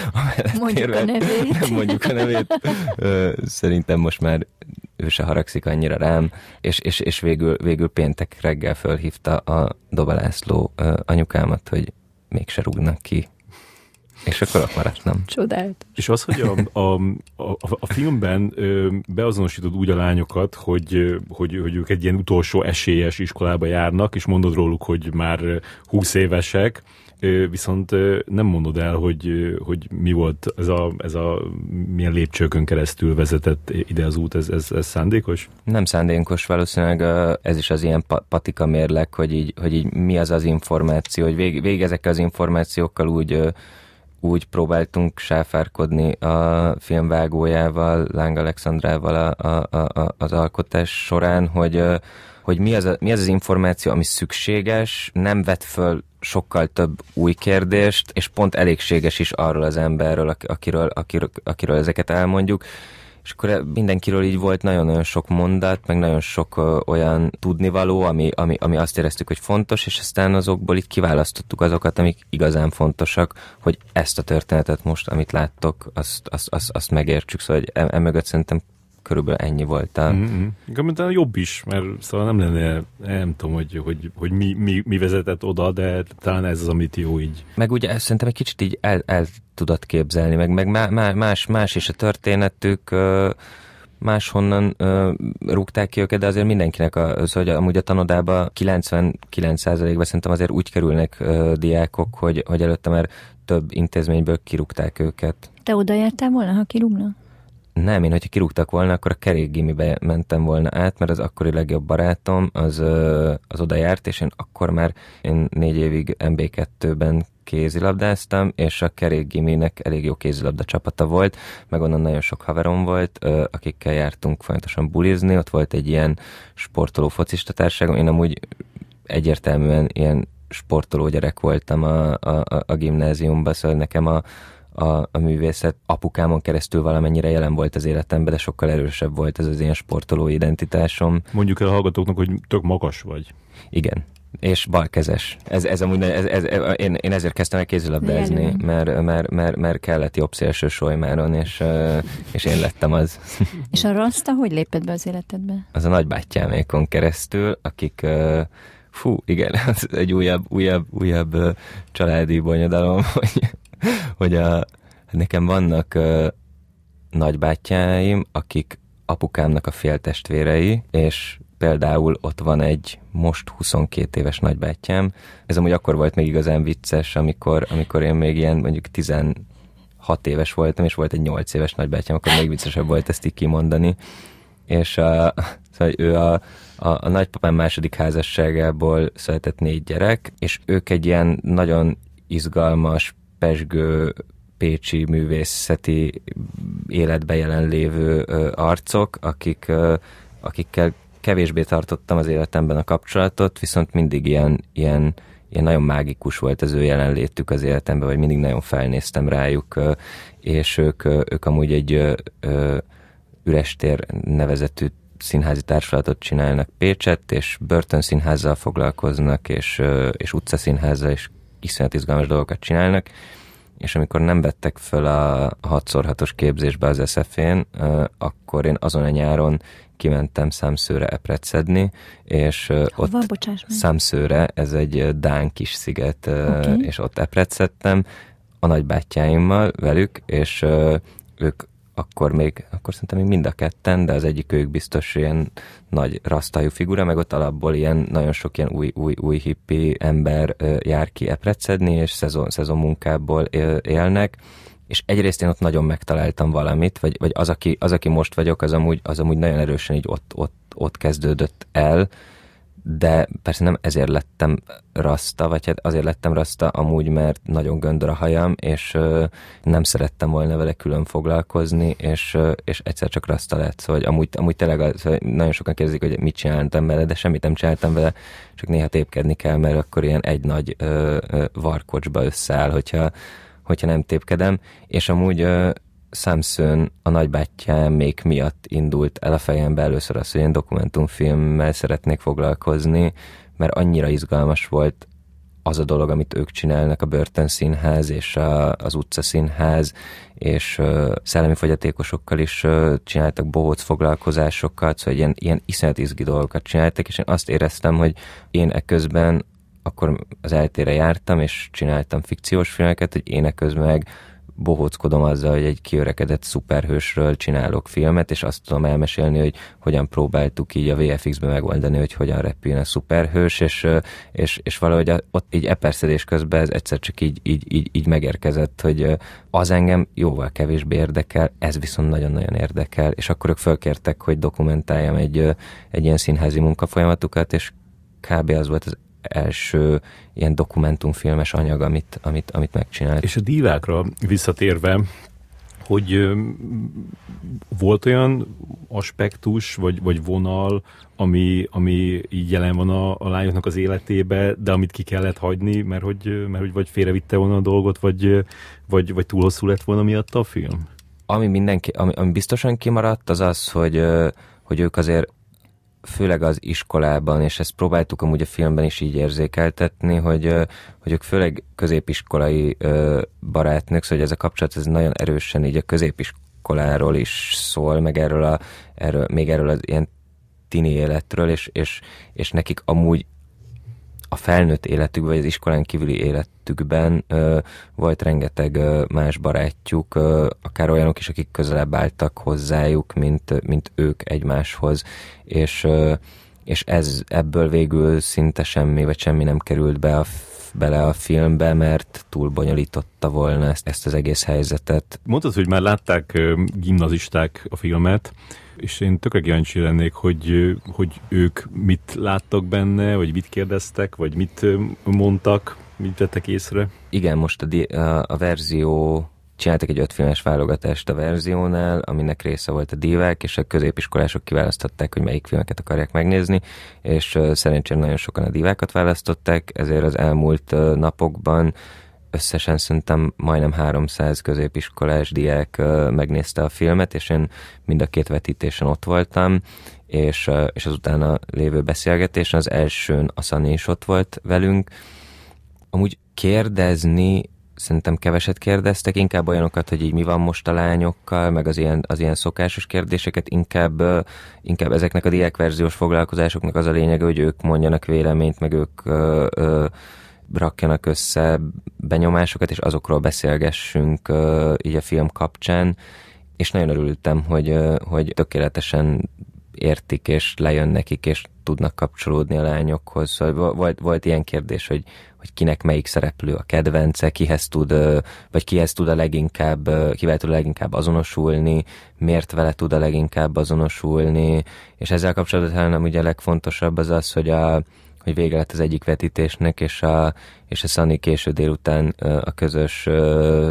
mondjuk érve, a nevét. Nem mondjuk a nevét. Uh, szerintem most már ő se haragszik annyira rám, és, és, és végül, végül péntek reggel fölhívta a Dobalászló uh, anyukámat, hogy mégse rúgnak ki. És akkor ott maradtam. Csodált. És az, hogy a, a, a, a filmben ö, beazonosítod úgy a lányokat, hogy, hogy, hogy ők egy ilyen utolsó esélyes iskolába járnak, és mondod róluk, hogy már 20 évesek, viszont nem mondod el, hogy, hogy mi volt ez a, ez a milyen lépcsőkön keresztül vezetett ide az út, ez, ez, ez szándékos? Nem szándékos, valószínűleg ez is az ilyen patika mérleg, hogy így, hogy így mi az az információ, hogy vég, vég ezekkel az információkkal úgy úgy próbáltunk sáfárkodni a filmvágójával, Láng Alexandrával a, a, a, az alkotás során, hogy, hogy mi az, a, mi az az információ, ami szükséges, nem vet föl sokkal több új kérdést, és pont elégséges is arról az emberről, akiről, akiről, akiről ezeket elmondjuk. És akkor mindenkiről így volt nagyon-nagyon sok mondat, meg nagyon sok ö, olyan tudnivaló, ami, ami, ami azt éreztük, hogy fontos, és aztán azokból így kiválasztottuk azokat, amik igazán fontosak, hogy ezt a történetet most, amit láttok, azt, azt, azt, azt megértsük. Szóval hogy emögött szerintem körülbelül ennyi volt. A... Mm-hmm. Inkább jobb is, mert szóval nem lenne, nem tudom, hogy, hogy, hogy mi, mi, mi vezetett oda, de talán ez az, amit jó így. Meg ugye szerintem egy kicsit így el, el tudod képzelni, meg, meg más, más is a történetük, máshonnan uh, rúgták ki őket, de azért mindenkinek, a, szóval amúgy a tanodába 99%-ban szerintem azért úgy kerülnek uh, diákok, hogy, hogy előtte már több intézményből kirúgták őket. Te oda jártál volna, ha kirúgnak? Nem, én hogyha kirúgtak volna, akkor a kerékgimibe mentem volna át, mert az akkori legjobb barátom az, az oda járt, és én akkor már én négy évig MB2-ben kézilabdáztam, és a kerékgiminek elég jó kézilabda csapata volt, meg onnan nagyon sok haverom volt, akikkel jártunk folyamatosan bulizni, ott volt egy ilyen sportoló focista társágom, én amúgy egyértelműen ilyen sportoló gyerek voltam a, a, a gimnáziumban, szóval nekem a, a, a művészet apukámon keresztül valamennyire jelen volt az életemben, de sokkal erősebb volt ez az ilyen sportoló identitásom. Mondjuk el a hallgatóknak, hogy tök magas vagy. Igen. És balkezes. Ez, ez amúgy, ez, ez, ez, én, én ezért kezdtem el kézilabdázni, mert, mert, mert, mert kellett jobb szélső solymáron, és, és én lettem az. És a rasta hogy lépett be az életedbe? Az a nagybátyámékon keresztül, akik fú, igen, ez egy újabb, újabb, újabb családi bonyodalom, hogy, hogy a, nekem vannak nagybátyáim, akik apukámnak a féltestvérei, és például ott van egy most 22 éves nagybátyám. Ez amúgy akkor volt még igazán vicces, amikor, amikor én még ilyen mondjuk 16 éves voltam, és volt egy 8 éves nagybátyám, akkor még viccesebb volt ezt így kimondani. És a, szóval ő a, a, a nagypapám második házasságából született négy gyerek, és ők egy ilyen nagyon izgalmas, pesgő, pécsi művészeti életbe jelenlévő arcok, akik, akikkel kevésbé tartottam az életemben a kapcsolatot, viszont mindig ilyen, ilyen, ilyen nagyon mágikus volt az ő jelenlétük az életemben, vagy mindig nagyon felnéztem rájuk, és ők, ők amúgy egy üres tér nevezetű színházi társulatot csinálnak Pécset, és börtönszínházzal foglalkoznak, és, és utcaszínházzal, és iszonyat izgalmas dolgokat csinálnak, és amikor nem vettek föl a 6x6-os képzésbe az SF-én, akkor én azon a nyáron kimentem Számszőre epret szedni, és Hova, ott Bocsáss Számszőre, ez egy Dán kis sziget, okay. és ott epret szedtem a nagybátyáimmal velük, és ők akkor még, akkor szerintem még mind a ketten, de az egyik ők biztos ilyen nagy rasztajú figura, meg ott alapból ilyen nagyon sok ilyen új, új, új hippi ember jár ki epret szedni, és szezon, szezon munkából élnek, és egyrészt én ott nagyon megtaláltam valamit, vagy, vagy az, aki, az, aki most vagyok, az amúgy, az amúgy nagyon erősen így ott, ott, ott kezdődött el, de persze nem ezért lettem rasta, vagy hát azért lettem rasta amúgy, mert nagyon göndör a hajam, és ö, nem szerettem volna vele külön foglalkozni, és, ö, és egyszer csak rasta lett. Szóval amúgy, amúgy tényleg az, szóval nagyon sokan kérdezik, hogy mit csináltam vele, de semmit nem csináltam vele, csak néha tépkedni kell, mert akkor ilyen egy nagy ö, ö, varkocsba összeáll, hogyha, hogyha nem tépkedem, és amúgy ö, Samson a nagybátyám még miatt indult el a fejembe. Először az, hogy én dokumentumfilmmel szeretnék foglalkozni, mert annyira izgalmas volt az a dolog, amit ők csinálnak, a börtönszínház és a, az utcaszínház, és uh, szellemi fogyatékosokkal is uh, csináltak bohóc foglalkozásokat, szóval ilyen, ilyen iszonyat izgi dolgokat csináltak, és én azt éreztem, hogy én ekközben akkor az eltére jártam, és csináltam fikciós filmeket, hogy én ekközben meg bohóckodom azzal, hogy egy kiörekedett szuperhősről csinálok filmet, és azt tudom elmesélni, hogy hogyan próbáltuk így a VFX-be megoldani, hogy hogyan repüljön a szuperhős, és, és, és valahogy ott így eperszedés közben ez egyszer csak így, így, így, így megérkezett, hogy az engem jóval kevésbé érdekel, ez viszont nagyon-nagyon érdekel, és akkor ők fölkértek, hogy dokumentáljam egy, egy ilyen színházi munkafolyamatukat, és kb. az volt az első ilyen dokumentumfilmes anyag, amit, amit, amit megcsinált. És a dívákra visszatérve, hogy volt olyan aspektus, vagy, vagy vonal, ami, ami így jelen van a, a lányoknak az életébe, de amit ki kellett hagyni, mert hogy, mert hogy vagy félrevitte volna a dolgot, vagy, vagy, vagy túl hosszú lett volna miatt a film? Ami, mindenki, ami, ami biztosan kimaradt, az az, hogy, hogy ők azért főleg az iskolában, és ezt próbáltuk amúgy a filmben is így érzékeltetni, hogy, hogy ők főleg középiskolai barátnők, szóval ez a kapcsolat ez nagyon erősen így a középiskoláról is szól, meg erről, a, erről még erről az ilyen tini életről, és, és, és nekik amúgy a felnőtt életükben, vagy az iskolán kívüli életükben ö, volt rengeteg ö, más barátjuk, ö, akár olyanok is, akik közelebb álltak hozzájuk, mint, mint ők egymáshoz, és, ö, és ez ebből végül szinte semmi, vagy semmi nem került be a bele a filmbe, mert túl bonyolította volna ezt, ezt az egész helyzetet. Mondtad, hogy már látták gimnazisták a filmet, és én tökre kíváncsi lennék, hogy, hogy ők mit láttak benne, vagy mit kérdeztek, vagy mit mondtak, mit vettek észre. Igen, most a, a, a verzió csináltak egy ötfilmes válogatást a verziónál, aminek része volt a divák, és a középiskolások kiválasztották, hogy melyik filmeket akarják megnézni, és szerencsére nagyon sokan a divákat választották, ezért az elmúlt napokban összesen szerintem majdnem 300 középiskolás diák megnézte a filmet, és én mind a két vetítésen ott voltam, és, és az utána lévő beszélgetésen az elsőn a Szani is ott volt velünk. Amúgy kérdezni szerintem keveset kérdeztek, inkább olyanokat, hogy így mi van most a lányokkal, meg az ilyen, az ilyen szokásos kérdéseket, inkább, inkább ezeknek a diákverziós foglalkozásoknak az a lényege, hogy ők mondjanak véleményt, meg ők ö, ö, rakjanak össze benyomásokat, és azokról beszélgessünk ö, így a film kapcsán, és nagyon örültem, hogy, hogy tökéletesen értik, és lejön nekik, és tudnak kapcsolódni a lányokhoz. Szóval volt, volt ilyen kérdés, hogy, hogy kinek melyik szereplő a kedvence, kihez tud, vagy kihez tud a leginkább, kivel tud a leginkább azonosulni, miért vele tud a leginkább azonosulni, és ezzel kapcsolatban ugye a legfontosabb az az, hogy a, hogy vége lett az egyik vetítésnek, és a, és a Sunny késő délután a közös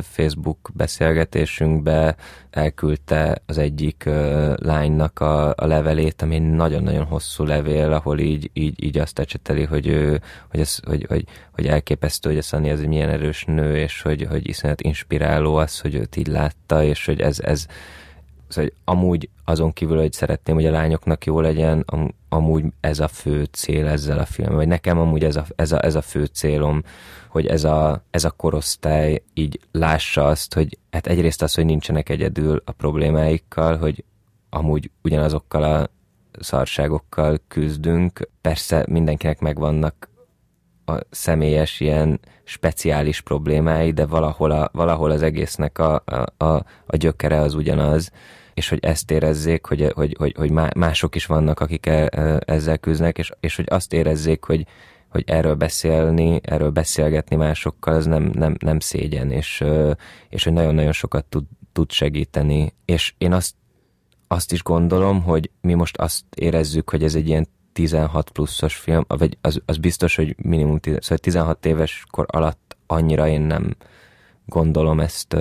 Facebook beszélgetésünkbe elküldte az egyik lánynak a, a levelét, ami nagyon-nagyon hosszú levél, ahol így, így, így azt ecseteli, hogy, ő, hogy, ez, hogy, hogy, hogy elképesztő, hogy a Sunny ez egy milyen erős nő, és hogy, hogy iszonyat inspiráló az, hogy őt így látta, és hogy ez, ez, Szóval, hogy amúgy azon kívül, hogy szeretném, hogy a lányoknak jó legyen, am, amúgy ez a fő cél ezzel a filmmel, vagy nekem amúgy ez a, ez a, ez a fő célom, hogy ez a, ez a korosztály így lássa azt, hogy hát egyrészt az, hogy nincsenek egyedül a problémáikkal, hogy amúgy ugyanazokkal a szarságokkal küzdünk. Persze mindenkinek megvannak a személyes ilyen speciális problémái, de valahol, a, valahol az egésznek a, a, a, a gyökere az ugyanaz, és hogy ezt érezzék, hogy, hogy, hogy, hogy mások is vannak, akik e, e, ezzel küzdnek, és, és hogy azt érezzék, hogy, hogy erről beszélni, erről beszélgetni másokkal, az nem, nem, nem szégyen, és, és hogy nagyon-nagyon sokat tud, tud segíteni. És én azt, azt is gondolom, hogy mi most azt érezzük, hogy ez egy ilyen 16 pluszos film, vagy az, az biztos, hogy minimum 10, szóval 16 éves kor alatt annyira én nem gondolom ezt,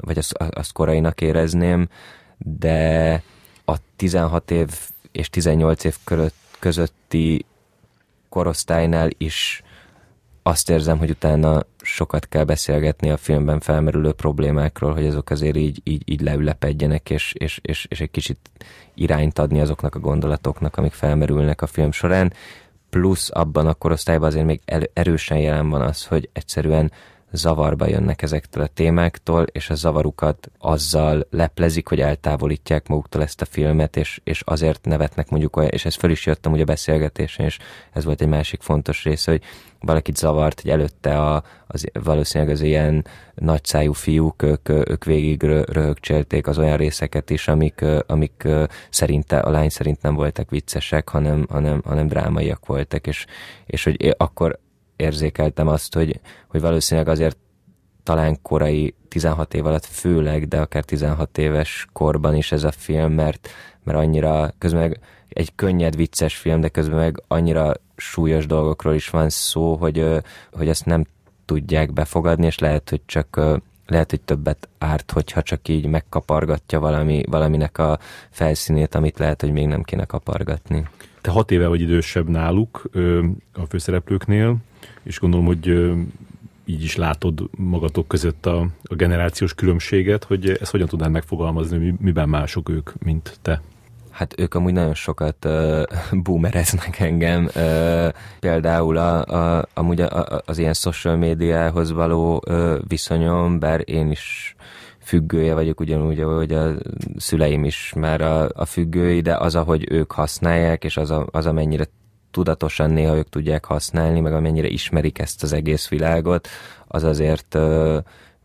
vagy azt, azt korainak érezném, de a 16 év és 18 év között, közötti korosztálynál is azt érzem, hogy utána sokat kell beszélgetni a filmben felmerülő problémákról, hogy azok azért így, így, így leülepedjenek, és, és, és, és egy kicsit irányt adni azoknak a gondolatoknak, amik felmerülnek a film során. Plusz abban a korosztályban azért még erősen jelen van az, hogy egyszerűen zavarba jönnek ezektől a témáktól, és a zavarukat azzal leplezik, hogy eltávolítják maguktól ezt a filmet, és, és azért nevetnek mondjuk olyan, és ez föl is jöttem ugye a beszélgetésen, és ez volt egy másik fontos része, hogy valakit zavart, hogy előtte a, az, valószínűleg az ilyen nagyszájú fiúk, ők, ők végig röhögcsélték az olyan részeket is, amik, amik szerinte, a lány szerint nem voltak viccesek, hanem, hanem, hanem drámaiak voltak, és, és hogy akkor érzékeltem azt, hogy, hogy valószínűleg azért talán korai 16 év alatt főleg, de akár 16 éves korban is ez a film, mert, mert annyira közben meg egy könnyed, vicces film, de közben meg annyira súlyos dolgokról is van szó, hogy, hogy ezt nem tudják befogadni, és lehet, hogy csak lehet, hogy többet árt, hogyha csak így megkapargatja valami, valaminek a felszínét, amit lehet, hogy még nem kéne kapargatni. Te hat éve vagy idősebb náluk a főszereplőknél, és gondolom, hogy így is látod magatok között a, a generációs különbséget, hogy ezt hogyan tudnád megfogalmazni, miben mások ők, mint te? Hát ők amúgy nagyon sokat uh, boomereznek engem. Uh, például a, a, amúgy a, az ilyen social médiához való uh, viszonyom, bár én is függője vagyok, ugyanúgy, ahogy a szüleim is már a, a függői, de az, ahogy ők használják, és az, a, az amennyire tudatosan néha ők tudják használni, meg amennyire ismerik ezt az egész világot, az azért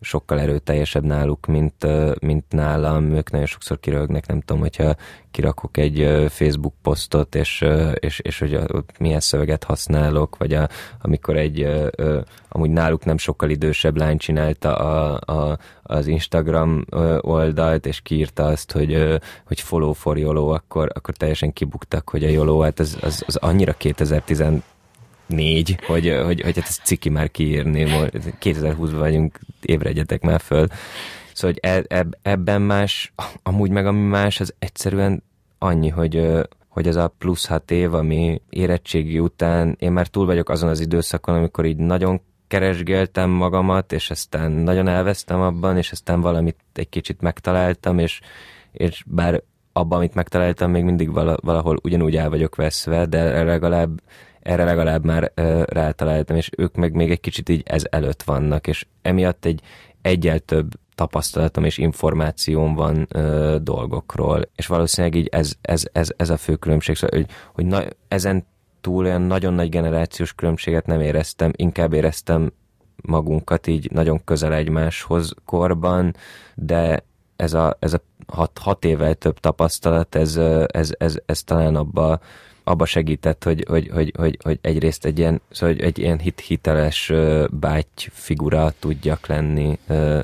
sokkal erőteljesebb náluk, mint, mint nálam. Ők nagyon sokszor kirögnek, nem tudom, hogyha kirakok egy Facebook posztot, és, és, és hogy ott milyen szöveget használok, vagy a, amikor egy amúgy náluk nem sokkal idősebb lány csinálta a, a, az Instagram oldalt, és kiírta azt, hogy, hogy follow for YOLO, akkor, akkor teljesen kibuktak, hogy a YOLO, hát az, az, az annyira 2010 négy, hogy, hogy, hogy hát ezt ciki már kiírni, 2020-ban vagyunk, ébredjetek már föl. Szóval, hogy e, ebben más, amúgy meg ami más, az egyszerűen annyi, hogy, hogy ez a plusz hat év, ami érettségi után, én már túl vagyok azon az időszakon, amikor így nagyon keresgéltem magamat, és aztán nagyon elvesztem abban, és aztán valamit egy kicsit megtaláltam, és, és bár abban, amit megtaláltam, még mindig valahol ugyanúgy el vagyok veszve, de legalább erre legalább már ö, rátaláltam, és ők meg még egy kicsit így ez előtt vannak, és emiatt egy egyel több tapasztalatom és információm van ö, dolgokról, és valószínűleg így ez, ez, ez, ez a fő különbség, szóval, hogy, hogy na, ezen túl olyan nagyon nagy generációs különbséget nem éreztem, inkább éreztem magunkat így nagyon közel egymáshoz korban, de ez a, ez a hat, hat évvel több tapasztalat, ez, ez, ez, ez talán abba, abba segített, hogy, hogy, hogy, hogy, hogy egyrészt egy ilyen, szóval egy ilyen hit, hiteles báty figura tudjak lenni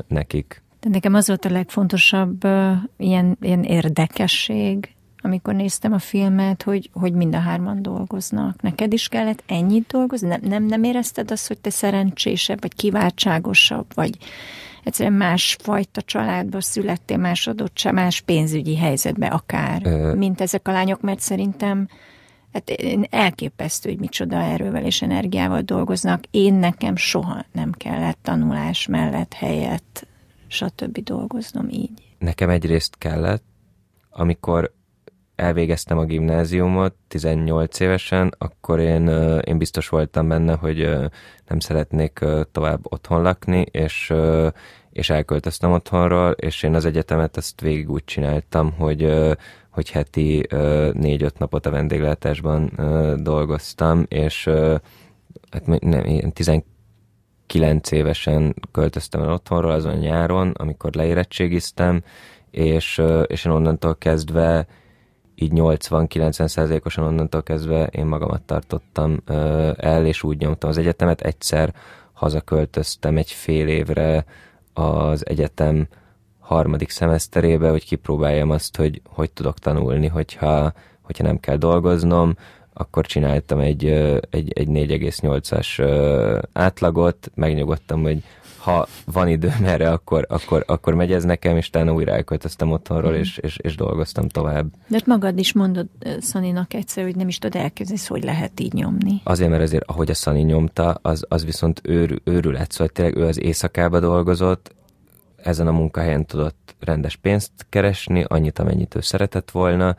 nekik. De nekem az volt a legfontosabb ilyen, ilyen érdekesség, amikor néztem a filmet, hogy, hogy mind a hárman dolgoznak. Neked is kellett ennyit dolgozni? Nem, nem, nem érezted azt, hogy te szerencsésebb, vagy kiváltságosabb, vagy egyszerűen másfajta családba születtél, más adottság, más pénzügyi helyzetbe akár, Ö... mint ezek a lányok, mert szerintem hát elképesztő, hogy micsoda erővel és energiával dolgoznak. Én nekem soha nem kellett tanulás mellett helyett, stb. dolgoznom így. Nekem egyrészt kellett, amikor elvégeztem a gimnáziumot 18 évesen, akkor én, én biztos voltam benne, hogy nem szeretnék tovább otthon lakni, és, és elköltöztem otthonról, és én az egyetemet ezt végig úgy csináltam, hogy, hogy heti négy-öt napot a vendéglátásban dolgoztam, és hát nem, én 19 évesen költöztem el otthonról azon nyáron, amikor leérettségiztem, és, és én onnantól kezdve így 80-90 százalékosan onnantól kezdve én magamat tartottam el, és úgy nyomtam az egyetemet. Egyszer hazaköltöztem egy fél évre az egyetem harmadik szemeszterébe, hogy kipróbáljam azt, hogy hogy tudok tanulni, hogyha, hogyha nem kell dolgoznom, akkor csináltam egy, egy, egy 4,8-as átlagot, megnyugodtam, hogy ha van időm erre, akkor, akkor, akkor megy ez nekem, és utána újra elköltöztem otthonról, mm. és, és, és dolgoztam tovább. De magad is mondod Szaninak egyszer, hogy nem is tudod elképzelni, hogy lehet így nyomni. Azért, mert azért, ahogy a Szani nyomta, az, az viszont őr, őrület, szóval tényleg ő az éjszakába dolgozott, ezen a munkahelyen tudott rendes pénzt keresni, annyit, amennyit ő szeretett volna,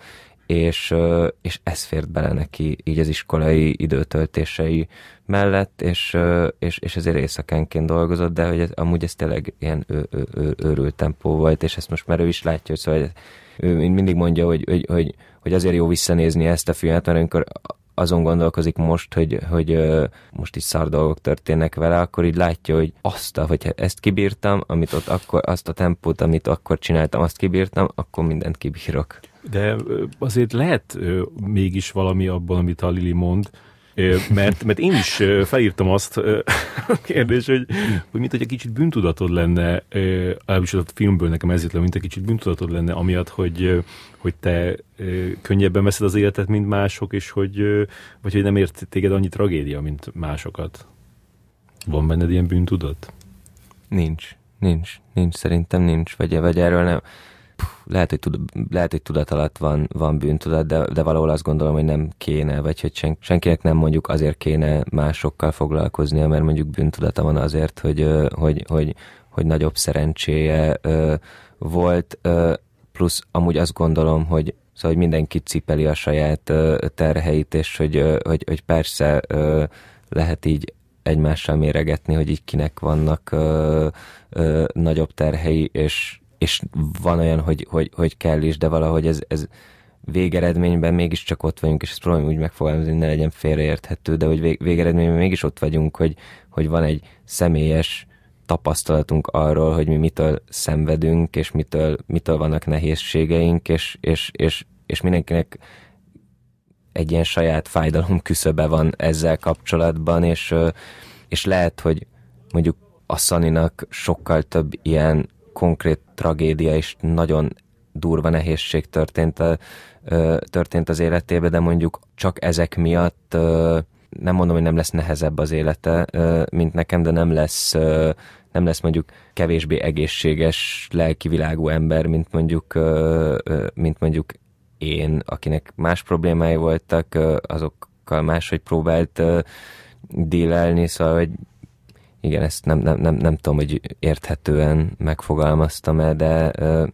és, és ez fért bele neki így az iskolai időtöltései mellett, és, és, és ezért éjszakánként dolgozott, de hogy ez, amúgy ez tényleg ilyen ő, ő, ő, őrült tempó volt, és ezt most már ő is látja, hogy szóval ő mindig mondja, hogy, hogy, hogy, hogy azért jó visszanézni ezt a filmet, mert amikor azon gondolkozik most, hogy, hogy most is szar dolgok történnek vele, akkor így látja, hogy azt, hogy ezt kibírtam, amit ott akkor, azt a tempót, amit akkor csináltam, azt kibírtam, akkor mindent kibírok. De azért lehet mégis valami abban, amit a Lili mond, mert, mert én is felírtam azt a kérdés, hogy, hogy mint hogy egy kicsit bűntudatod lenne, legalábbis a filmből nekem ezért le, mint egy kicsit bűntudatod lenne, amiatt, hogy, hogy te könnyebben veszed az életet, mint mások, és hogy, vagy hogy nem ért téged annyi tragédia, mint másokat. Van benned ilyen bűntudat? Nincs. Nincs. Nincs. Szerintem nincs. Vagy, vagy erről nem lehet, hogy, tud, lehet, hogy tudat alatt van, van bűntudat, de, de valahol azt gondolom, hogy nem kéne, vagy hogy sen, senkinek nem mondjuk azért kéne másokkal foglalkoznia, mert mondjuk bűntudata van azért, hogy, hogy, hogy, hogy nagyobb szerencséje volt, plusz amúgy azt gondolom, hogy Szóval, hogy mindenki cipeli a saját terheit, és hogy, hogy, hogy persze lehet így egymással méregetni, hogy így kinek vannak ö, ö, nagyobb terhei, és, és van olyan, hogy, hogy, hogy kell is, de valahogy ez, ez végeredményben mégiscsak ott vagyunk, és ezt próbálom úgy megfogalmazni, hogy ne legyen félreérthető, de hogy vég, végeredményben mégis ott vagyunk, hogy, hogy van egy személyes tapasztalatunk arról, hogy mi mitől szenvedünk, és mitől, mitől vannak nehézségeink, és, és, és, és mindenkinek egy ilyen saját fájdalom küszöbe van ezzel kapcsolatban, és, és lehet, hogy mondjuk a Szaninak sokkal több ilyen konkrét tragédia és nagyon durva nehézség történt, történt az életébe, de mondjuk csak ezek miatt nem mondom, hogy nem lesz nehezebb az élete, mint nekem, de nem lesz, nem lesz mondjuk kevésbé egészséges lelkivilágú ember, mint mondjuk, mint mondjuk én, akinek más problémái voltak, azokkal máshogy próbált dílelni, szóval hogy igen, ezt nem, nem, nem, nem tudom, hogy érthetően megfogalmaztam-e, de uh,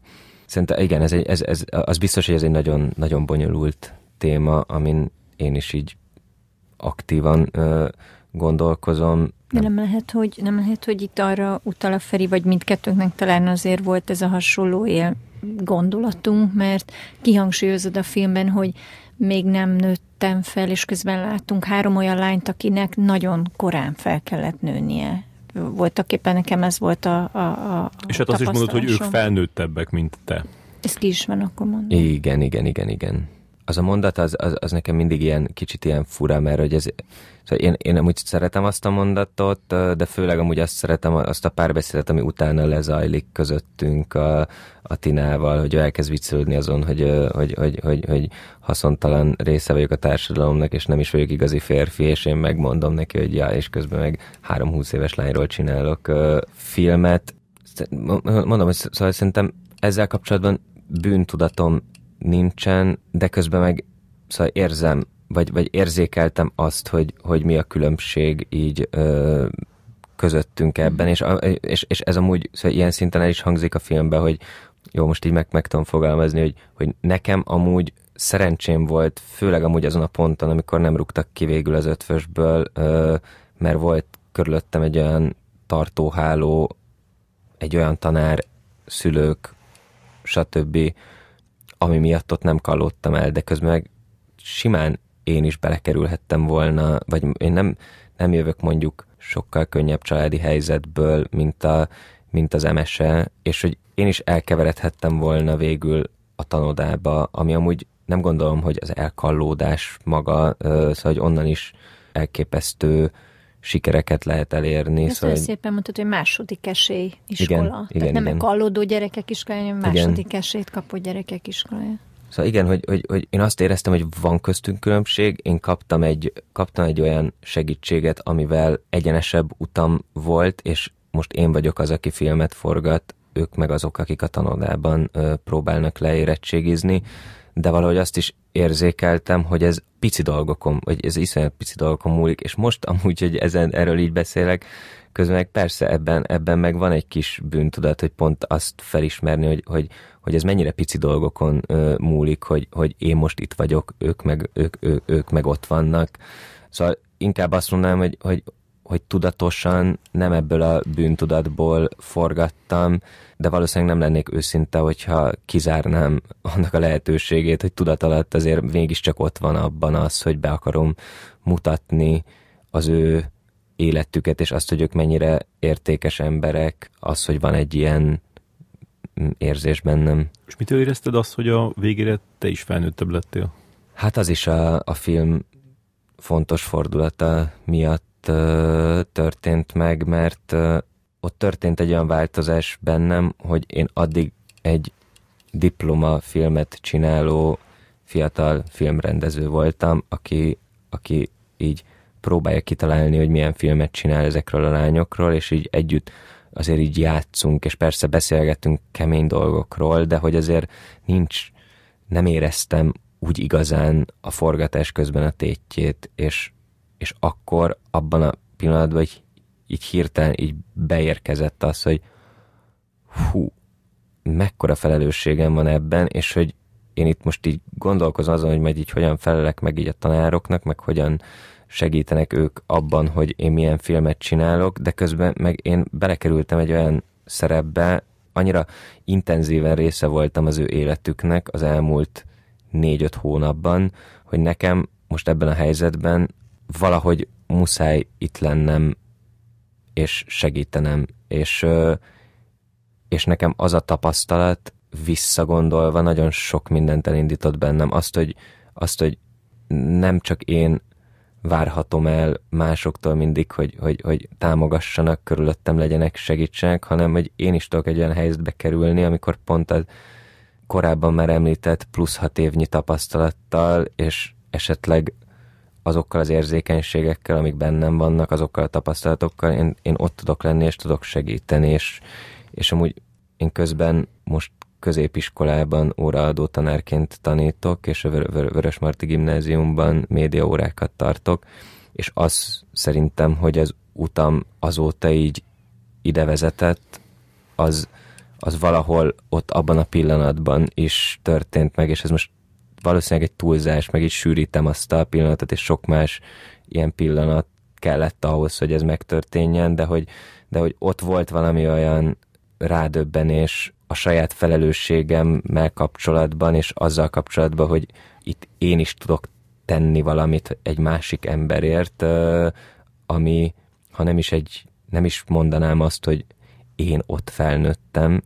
szerintem igen, ez, egy, ez, ez, az biztos, hogy ez egy nagyon, nagyon bonyolult téma, amin én is így aktívan uh, gondolkozom. De nem lehet, hogy, nem lehet, hogy itt arra utal a Feri, vagy mindkettőnknek talán azért volt ez a hasonló él gondolatunk, mert kihangsúlyozod a filmben, hogy még nem nőttem fel, és közben láttunk három olyan lányt, akinek nagyon korán fel kellett nőnie. Voltak éppen nekem ez volt a, a, a És hát azt is mondod, hogy ők felnőttebbek, mint te. Ez ki is van, akkor mondom. Igen, igen, igen, igen az a mondat, az, az, az nekem mindig ilyen kicsit ilyen fura, mert hogy ez, szóval én, én amúgy szeretem azt a mondatot, de főleg amúgy azt szeretem azt a párbeszédet, ami utána lezajlik közöttünk a, a Tinával, hogy elkezd viccelődni azon, hogy, hogy, hogy, hogy, hogy haszontalan része vagyok a társadalomnak, és nem is vagyok igazi férfi, és én megmondom neki, hogy ja, és közben meg három-húsz éves lányról csinálok filmet. Mondom, hogy szóval szerintem ezzel kapcsolatban bűntudatom nincsen, de közben meg szóval érzem, vagy, vagy érzékeltem azt, hogy, hogy mi a különbség így ö, közöttünk ebben, és, és, és ez amúgy szóval ilyen szinten el is hangzik a filmben, hogy jó, most így meg, meg tudom fogalmazni, hogy, hogy nekem amúgy szerencsém volt, főleg amúgy azon a ponton, amikor nem rúgtak ki végül az ötvösből, ö, mert volt körülöttem egy olyan tartóháló, egy olyan tanár, szülők, stb., ami miatt ott nem kallottam el, de közben meg simán én is belekerülhettem volna, vagy én nem, nem jövök mondjuk sokkal könnyebb családi helyzetből, mint, a, mint az MSE, és hogy én is elkeveredhettem volna végül a tanodába, ami amúgy nem gondolom, hogy az elkallódás maga, szóval hogy onnan is elképesztő sikereket lehet elérni. Ezt szóval, szépen mondtad, hogy második esély iskola. Igen, Tehát igen, nem igen. kallódó gyerekek iskolája, hanem második igen. esélyt kapó gyerekek iskolája. Szóval igen, hogy, hogy, hogy én azt éreztem, hogy van köztünk különbség, én kaptam egy, kaptam egy olyan segítséget, amivel egyenesebb utam volt, és most én vagyok az, aki filmet forgat, ők meg azok, akik a tanodában ö, próbálnak leérettségizni, de valahogy azt is érzékeltem, hogy ez pici dolgokon, vagy ez iszonyat pici dolgokon múlik, és most amúgy, hogy ezen, erről így beszélek, közben meg persze ebben, ebben meg van egy kis bűntudat, hogy pont azt felismerni, hogy, hogy, hogy ez mennyire pici dolgokon ö, múlik, hogy, hogy én most itt vagyok, ők meg, ők, ők, ők meg ott vannak. Szóval inkább azt mondanám, hogy, hogy, hogy tudatosan nem ebből a bűntudatból forgattam, de valószínűleg nem lennék őszinte, hogyha kizárnám annak a lehetőségét, hogy tudat alatt azért mégiscsak ott van abban az, hogy be akarom mutatni az ő életüket, és azt, hogy ők mennyire értékes emberek, az, hogy van egy ilyen érzés bennem. És mitől érezted azt, hogy a végére te is felnőttebb lettél? Hát az is a, a film fontos fordulata miatt uh, történt meg, mert ott történt egy olyan változás bennem, hogy én addig egy diploma filmet csináló fiatal filmrendező voltam, aki, aki így próbálja kitalálni, hogy milyen filmet csinál ezekről a lányokról, és így együtt azért így játszunk, és persze beszélgetünk kemény dolgokról, de hogy azért nincs, nem éreztem úgy igazán a forgatás közben a tétjét, és, és akkor abban a pillanatban így így hirtelen így beérkezett az, hogy hú, mekkora felelősségem van ebben, és hogy én itt most így gondolkozom azon, hogy majd így hogyan felelek meg így a tanároknak, meg hogyan segítenek ők abban, hogy én milyen filmet csinálok, de közben meg én belekerültem egy olyan szerepbe, annyira intenzíven része voltam az ő életüknek az elmúlt négy-öt hónapban, hogy nekem most ebben a helyzetben valahogy muszáj itt lennem és segítenem, és, és nekem az a tapasztalat visszagondolva nagyon sok mindent elindított bennem. Azt, hogy, azt, hogy nem csak én várhatom el másoktól mindig, hogy, hogy, hogy támogassanak, körülöttem legyenek, segítsenek, hanem hogy én is tudok egy olyan helyzetbe kerülni, amikor pont a korábban már említett plusz hat évnyi tapasztalattal, és esetleg azokkal az érzékenységekkel, amik bennem vannak, azokkal a tapasztalatokkal, én, én ott tudok lenni, és tudok segíteni, és, és amúgy én közben most középiskolában óraadó tanárként tanítok, és a Vör- Marti Gimnáziumban médiaórákat tartok, és az szerintem, hogy az utam azóta így ide vezetett, az, az valahol ott abban a pillanatban is történt meg, és ez most valószínűleg egy túlzás, meg így sűrítem azt a pillanatot, és sok más ilyen pillanat kellett ahhoz, hogy ez megtörténjen, de hogy, de hogy ott volt valami olyan rádöbbenés a saját felelősségemmel kapcsolatban, és azzal kapcsolatban, hogy itt én is tudok tenni valamit egy másik emberért, ami, ha nem is egy, nem is mondanám azt, hogy én ott felnőttem,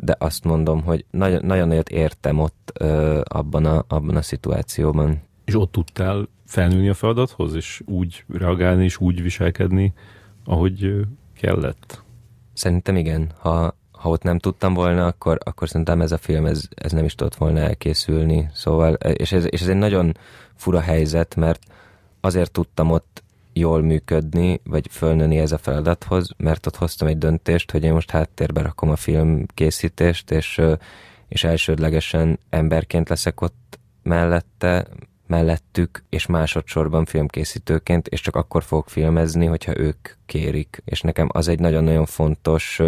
de azt mondom, hogy nagyon, nagyon nagyot értem ott abban a, abban a szituációban. És ott tudtál felnőni a feladathoz, és úgy reagálni, és úgy viselkedni, ahogy kellett? Szerintem igen. Ha, ha ott nem tudtam volna, akkor, akkor szerintem ez a film ez, ez nem is tudott volna elkészülni. Szóval, és ez, és ez egy nagyon fura helyzet, mert azért tudtam ott jól működni, vagy fölnőni ez a feladathoz, mert ott hoztam egy döntést, hogy én most háttérbe rakom a film készítést, és, és elsődlegesen emberként leszek ott mellette, mellettük, és másodszorban filmkészítőként, és csak akkor fogok filmezni, hogyha ők kérik. És nekem az egy nagyon-nagyon fontos,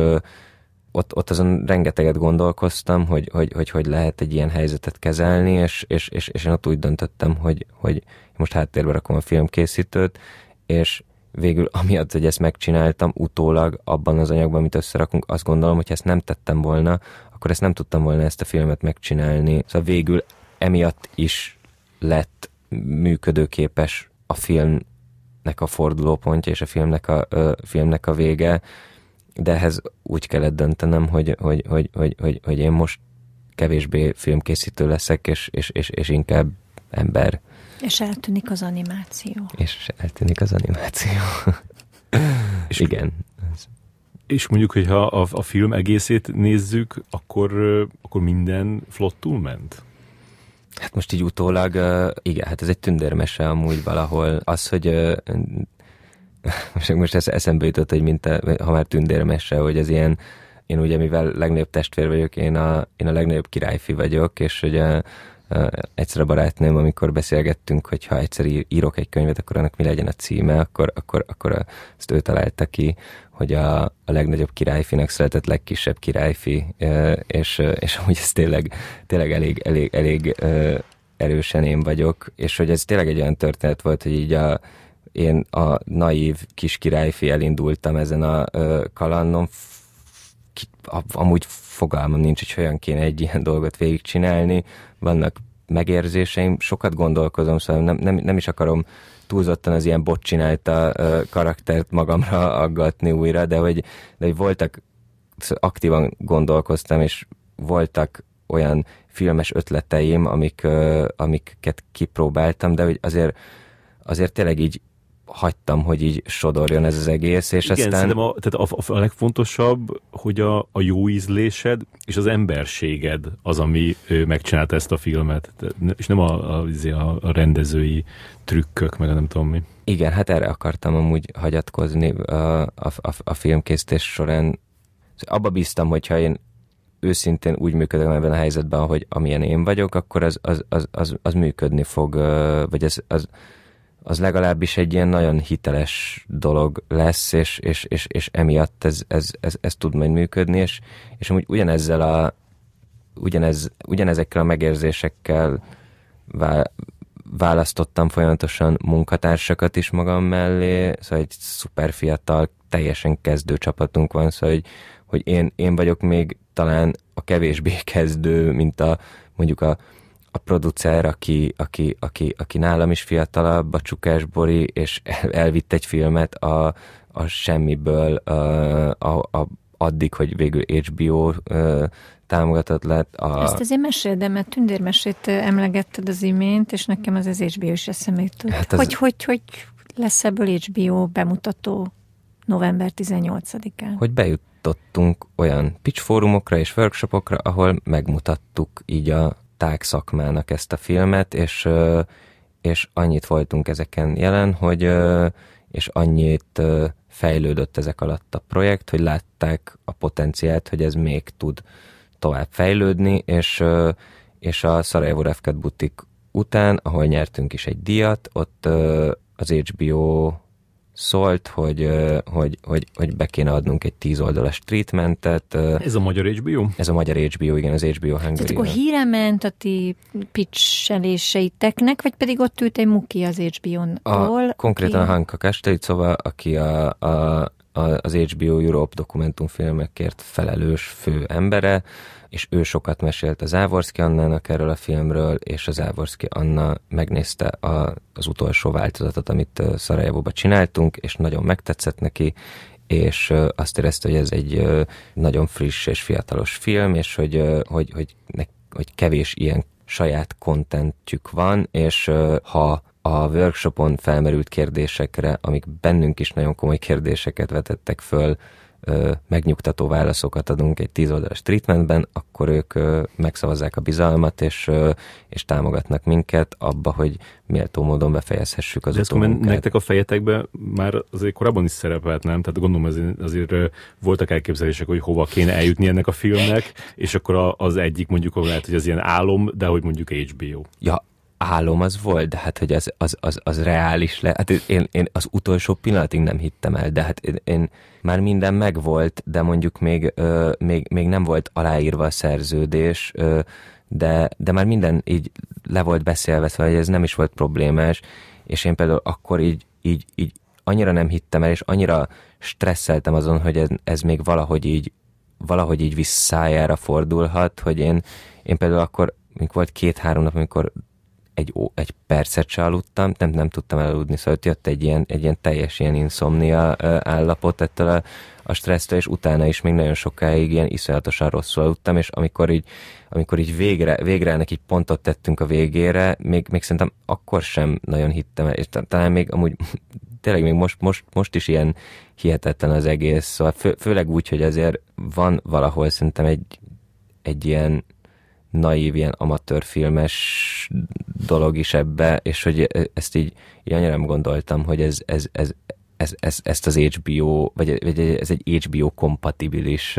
ott, ott azon rengeteget gondolkoztam, hogy hogy, hogy hogy lehet egy ilyen helyzetet kezelni, és, és, és, és én ott úgy döntöttem, hogy, hogy most háttérbe rakom a filmkészítőt, és végül amiatt, hogy ezt megcsináltam, utólag abban az anyagban, amit összerakunk, azt gondolom, hogy ezt nem tettem volna, akkor ezt nem tudtam volna ezt a filmet megcsinálni. Szóval végül emiatt is lett működőképes a filmnek a fordulópontja és a filmnek a, a filmnek a vége, de ehhez úgy kellett döntenem, hogy, hogy, hogy, hogy, hogy, hogy én most kevésbé filmkészítő leszek, és, és, és, és inkább ember. És eltűnik az animáció. És eltűnik az animáció. és Igen. És mondjuk, hogyha a, a film egészét nézzük, akkor, akkor minden flottul ment? Hát most így utólag, igen, hát ez egy tündérmese amúgy valahol. Az, hogy most, most ez eszembe jutott, hogy mint a, ha már tündérmese, hogy ez ilyen, én ugye mivel legnagyobb testvér vagyok, én a, én a legnagyobb királyfi vagyok, és ugye egyszer a barátnőm, amikor beszélgettünk, hogy ha egyszer írok egy könyvet, akkor annak mi legyen a címe, akkor, akkor, akkor ezt ő találta ki, hogy a, a legnagyobb királyfinak született legkisebb királyfi, és, és amúgy ez tényleg, tényleg elég, elég, elég erősen én vagyok, és hogy ez tényleg egy olyan történet volt, hogy így a, én a naív kis királyfi elindultam ezen a kalandon, amúgy fogalmam nincs, hogy hogyan kéne egy ilyen dolgot végigcsinálni, vannak megérzéseim, sokat gondolkozom, szóval nem, nem, nem is akarom túlzottan az ilyen bot csinálta uh, karaktert magamra aggatni újra, de hogy, de hogy voltak, aktívan gondolkoztam, és voltak olyan filmes ötleteim, amik, uh, amiket kipróbáltam, de hogy azért, azért tényleg így hagytam, hogy így sodorjon ez az egész, és Igen, aztán... a, tehát a, a legfontosabb, hogy a, a jó ízlésed és az emberséged az, ami megcsinálta ezt a filmet, és nem a, a, izé, a, a rendezői trükkök, meg a nem tudom mi. Igen, hát erre akartam amúgy hagyatkozni a, a, a, a filmkészítés során. Abba bíztam, hogyha én őszintén úgy működöm ebben a helyzetben, hogy amilyen én vagyok, akkor az, az, az, az, az működni fog, vagy az, az, az legalábbis egy ilyen nagyon hiteles dolog lesz, és, és, és, és emiatt ez, ez, ez, ez tud majd működni, és, és amúgy ugyanezzel a, ugyanez, ugyanezekkel a megérzésekkel választottam folyamatosan munkatársakat is magam mellé, szóval egy szuper fiatal, teljesen kezdő csapatunk van, szóval hogy, hogy én, én vagyok még talán a kevésbé kezdő, mint a mondjuk a a producer, aki, aki, aki, aki nálam is fiatalabb, a Csukás Bori, és elvitt egy filmet a, a semmiből a, a, a, addig, hogy végül HBO támogatott lett. A... Ezt azért mesél, de mert tündérmesét emlegetted az imént, és nekem az az HBO is eszembe jutott. Hát az... Hogy, hogy, hogy lesz ebből HBO bemutató november 18-án? Hogy bejutottunk olyan pitch fórumokra és workshopokra, ahol megmutattuk így a tág szakmának ezt a filmet, és, és annyit voltunk ezeken jelen, hogy és annyit fejlődött ezek alatt a projekt, hogy látták a potenciált, hogy ez még tud tovább fejlődni, és, és a Sarajevo Refkat butik után, ahol nyertünk is egy díjat, ott az HBO szólt, hogy, hogy, hogy, hogy be kéne adnunk egy tíz oldalas treatmentet. Ez a magyar HBO? Ez a magyar HBO, igen, az HBO Hungary. Tehát akkor híre ment a ti pitcheléseiteknek, vagy pedig ott ült egy muki az HBO-n? Konkrétan aki... a Hanka Kastelit, szóval aki a, a, az HBO Europe dokumentumfilmekért felelős fő embere, és ő sokat mesélt az Ávorszki Annának erről a filmről, és az Ávorszki Anna megnézte a, az utolsó változatot, amit Szarajevóban csináltunk, és nagyon megtetszett neki, és azt érezte, hogy ez egy nagyon friss és fiatalos film, és hogy, hogy, hogy, hogy kevés ilyen saját kontentjük van, és ha a workshopon felmerült kérdésekre, amik bennünk is nagyon komoly kérdéseket vetettek föl, megnyugtató válaszokat adunk egy tíz oldalas treatmentben, akkor ők megszavazzák a bizalmat, és, és támogatnak minket abba, hogy méltó módon befejezhessük az De ezt nektek a fejetekben már azért korábban is szerepelt, nem? Tehát gondolom azért, azért voltak elképzelések, hogy hova kéne eljutni ennek a filmnek, és akkor az egyik mondjuk lehet, hogy az ilyen álom, de hogy mondjuk HBO. Ja, álom az volt, de hát, hogy az, az, az, az reális le. Hát én, én az utolsó pillanatig nem hittem el, de hát én, én már minden megvolt, de mondjuk még, ö, még, még nem volt aláírva a szerződés, ö, de, de már minden így le volt beszélve, szóval ez nem is volt problémás, és én például akkor így, így, így annyira nem hittem el, és annyira stresszeltem azon, hogy ez, ez még valahogy így, valahogy így visszájára fordulhat, hogy én, én például akkor, mikor volt két-három nap, amikor egy, egy percet se aludtam, nem, nem tudtam elaludni, szóval jött egy ilyen, egy ilyen teljes ilyen insomnia állapot ettől a, a stressztől, és utána is még nagyon sokáig ilyen iszonyatosan rosszul aludtam, és amikor így, amikor így végre, végre ennek így pontot tettünk a végére, még, még szerintem akkor sem nagyon hittem és talán még amúgy tényleg még most, most, most is ilyen hihetetlen az egész, szóval fő, főleg úgy, hogy azért van valahol szerintem egy, egy ilyen naív, ilyen amatőrfilmes dolog is ebbe, és hogy ezt így, így annyira nem gondoltam, hogy ez, ez, ez, ez, ez, ezt az HBO, vagy, vagy ez egy HBO kompatibilis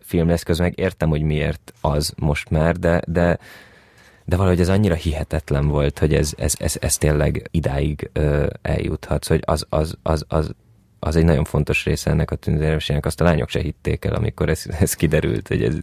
film lesz, közben meg értem, hogy miért az most már, de, de, de valahogy ez annyira hihetetlen volt, hogy ez, ez, ez, ez tényleg idáig ö, eljuthat, hogy az, az, az, az egy nagyon fontos része ennek a tündérmesének, azt a lányok se hitték el, amikor ez, ez kiderült, hogy ez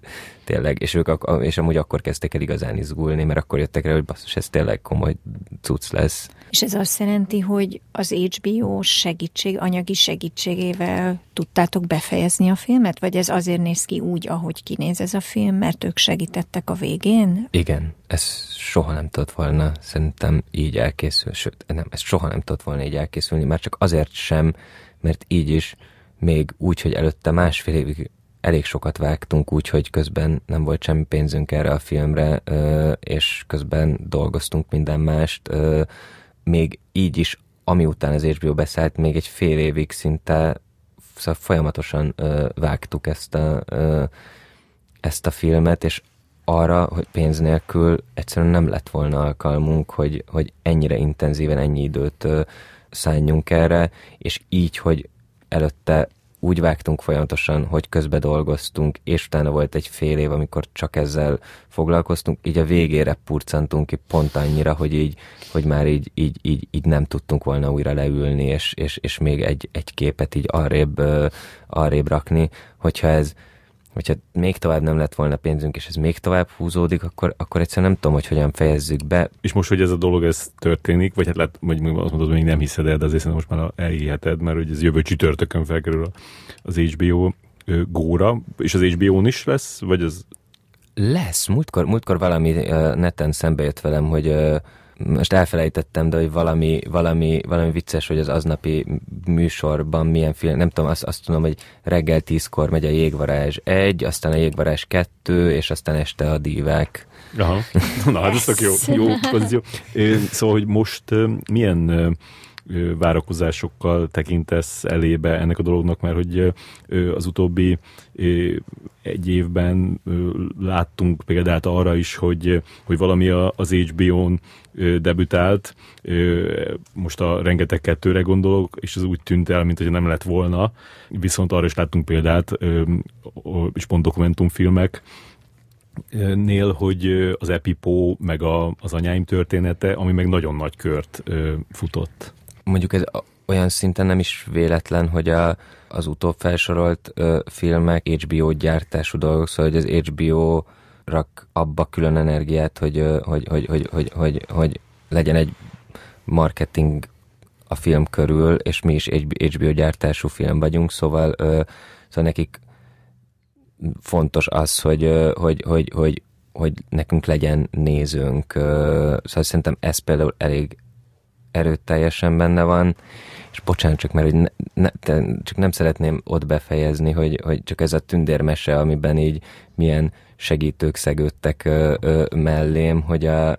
tényleg, és ők és amúgy akkor kezdtek el igazán izgulni, mert akkor jöttek rá, hogy basszus, ez tényleg komoly cucc lesz. És ez azt jelenti, hogy az HBO segítség, anyagi segítségével tudtátok befejezni a filmet, vagy ez azért néz ki úgy, ahogy kinéz ez a film, mert ők segítettek a végén? Igen, ez soha nem tudott volna szerintem így elkészülni, sőt, nem, ez soha nem tudott volna így elkészülni, már csak azért sem, mert így is még úgy, hogy előtte másfél évig elég sokat vágtunk úgy, hogy közben nem volt semmi pénzünk erre a filmre, és közben dolgoztunk minden mást. Még így is, ami után az HBO beszállt, még egy fél évig szinte szóval folyamatosan vágtuk ezt a, ezt a filmet, és arra, hogy pénz nélkül egyszerűen nem lett volna alkalmunk, hogy, hogy ennyire intenzíven ennyi időt szálljunk erre, és így, hogy előtte úgy vágtunk folyamatosan, hogy közbe dolgoztunk, és utána volt egy fél év, amikor csak ezzel foglalkoztunk, így a végére purcantunk ki pont annyira, hogy így, hogy már így, így, így, így nem tudtunk volna újra leülni, és, és, és még egy, egy képet így arrébb, arrébb rakni, hogyha ez, hogyha még tovább nem lett volna pénzünk, és ez még tovább húzódik, akkor, akkor egyszerűen nem tudom, hogy hogyan fejezzük be. És most, hogy ez a dolog ez történik, vagy hát lehet, vagy azt mondod, hogy még nem hiszed el, de azért most már elhiheted, mert hogy ez jövő csütörtökön felkerül az HBO góra, és az HBO-n is lesz, vagy az lesz. Múltkor, múltkor valami neten szembe jött velem, hogy most elfelejtettem, de hogy valami, valami, valami vicces, hogy az aznapi műsorban milyen film, nem tudom, azt, azt tudom, hogy reggel tízkor megy a jégvarázs egy, aztán a jégvarázs kettő, és aztán este a dívák. Aha, na hát ez jó, jó pozíció. Szóval, hogy most milyen várakozásokkal tekintesz elébe ennek a dolognak, mert hogy az utóbbi egy évben láttunk példát arra is, hogy, hogy valami az HBO-n debütált, most a rengeteg kettőre gondolok, és ez úgy tűnt el, mint hogy nem lett volna, viszont arra is láttunk példát, és pont dokumentumfilmek, nél, hogy az Epipó, meg a, az anyáim története, ami meg nagyon nagy kört futott mondjuk ez olyan szinten nem is véletlen, hogy a, az utóbb felsorolt ö, filmek HBO gyártású dolgok, szóval hogy az HBO rak abba külön energiát, hogy, ö, hogy, hogy, hogy, hogy, hogy, hogy legyen egy marketing a film körül, és mi is HBO gyártású film vagyunk, szóval, ö, szóval nekik fontos az, hogy, hogy, hogy, hogy, hogy nekünk legyen nézőnk. Szóval szerintem ez például elég erőteljesen benne van, és bocsánat csak, mert hogy ne, ne, csak nem szeretném ott befejezni, hogy, hogy csak ez a tündérmese, amiben így milyen segítők szegődtek ö, ö, mellém, hogy, a,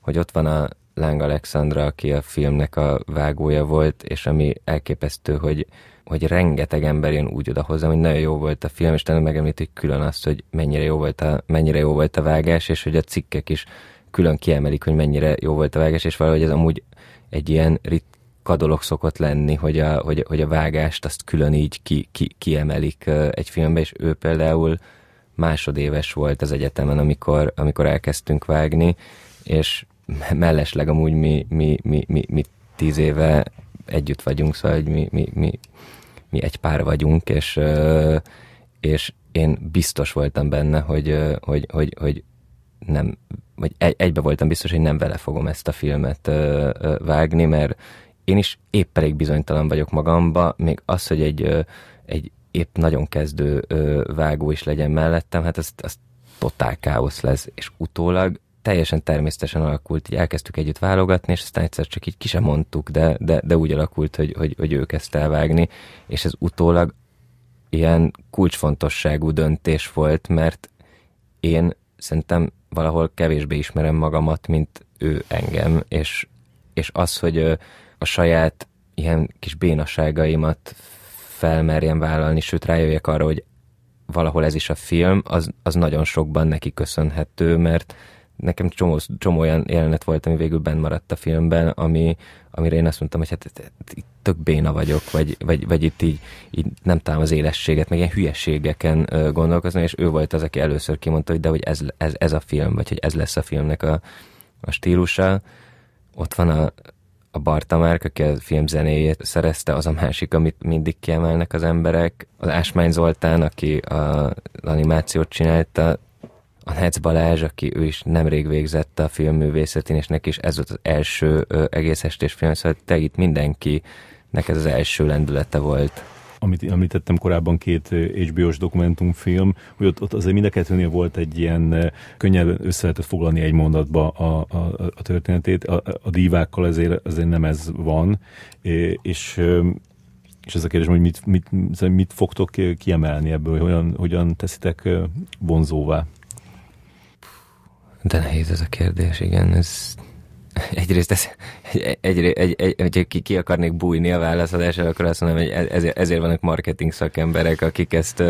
hogy ott van a Láng Alexandra, aki a filmnek a vágója volt, és ami elképesztő, hogy, hogy rengeteg ember jön úgy oda hozzám, hogy nagyon jó volt a film, és talán megemlítik külön azt, hogy mennyire jó volt a, mennyire jó volt a vágás, és hogy a cikkek is külön kiemelik, hogy mennyire jó volt a vágás, és valahogy ez amúgy egy ilyen ritka dolog szokott lenni, hogy a, hogy, hogy a vágást azt külön így ki, ki, kiemelik egy filmbe, és ő például másodéves volt az egyetemen, amikor, amikor elkezdtünk vágni, és mellesleg amúgy mi, mi, mi, mi, mi tíz éve együtt vagyunk, szóval hogy mi, mi, mi, mi egy pár vagyunk, és, és én biztos voltam benne, hogy, hogy, hogy, hogy nem, vagy egy, egybe voltam biztos, hogy nem vele fogom ezt a filmet vágni, mert én is épp elég bizonytalan vagyok magamba, még az, hogy egy, egy épp nagyon kezdő vágó is legyen mellettem, hát az, az totál káosz lesz, és utólag teljesen természetesen alakult, így elkezdtük együtt válogatni, és aztán egyszer csak így ki sem mondtuk, de, de, de úgy alakult, hogy, hogy, hogy ő kezdte elvágni, és ez utólag ilyen kulcsfontosságú döntés volt, mert én szerintem valahol kevésbé ismerem magamat, mint ő engem, és, és az, hogy a saját ilyen kis bénaságaimat felmerjem vállalni, sőt rájöjjek arra, hogy valahol ez is a film, az, az nagyon sokban neki köszönhető, mert nekem csomó, csomó olyan jelenet volt, ami végül benn maradt a filmben, ami, amire én azt mondtam, hogy hát itt tök béna vagyok, vagy, vagy, vagy itt így, így nem találom az élességet, meg ilyen hülyeségeken gondolkozni, és ő volt az, aki először kimondta, hogy de hogy ez, ez, ez a film, vagy hogy ez lesz a filmnek a, a stílusa. Ott van a, a Barta Márk, aki a film zenéjét szerezte, az a másik, amit mindig kiemelnek az emberek. Az Ásmány Zoltán, aki a animációt csinálta, a Netz Balázs, aki ő is nemrég végzett a filmművészetén, és neki is ez volt az első ö, egész estés film, szóval te itt mindenki, neked az első lendülete volt. Amit említettem korábban, két HBO-s dokumentumfilm, hogy ott, ott azért mind a kettőnél volt egy ilyen könnyen össze lehetett foglalni egy mondatba a, a, a történetét. A, a dívákkal azért, azért nem ez van, és és ez a kérdés, hogy mit, mit, mit fogtok kiemelni ebből, hogyan, hogyan teszitek vonzóvá? De nehéz ez a kérdés, igen. Ez egyrészt ez, egy, egy, egy, egy, ki, ki akarnék bújni a válaszadással, akkor azt mondom, hogy ezért, ezért vannak marketing szakemberek, akik ezt,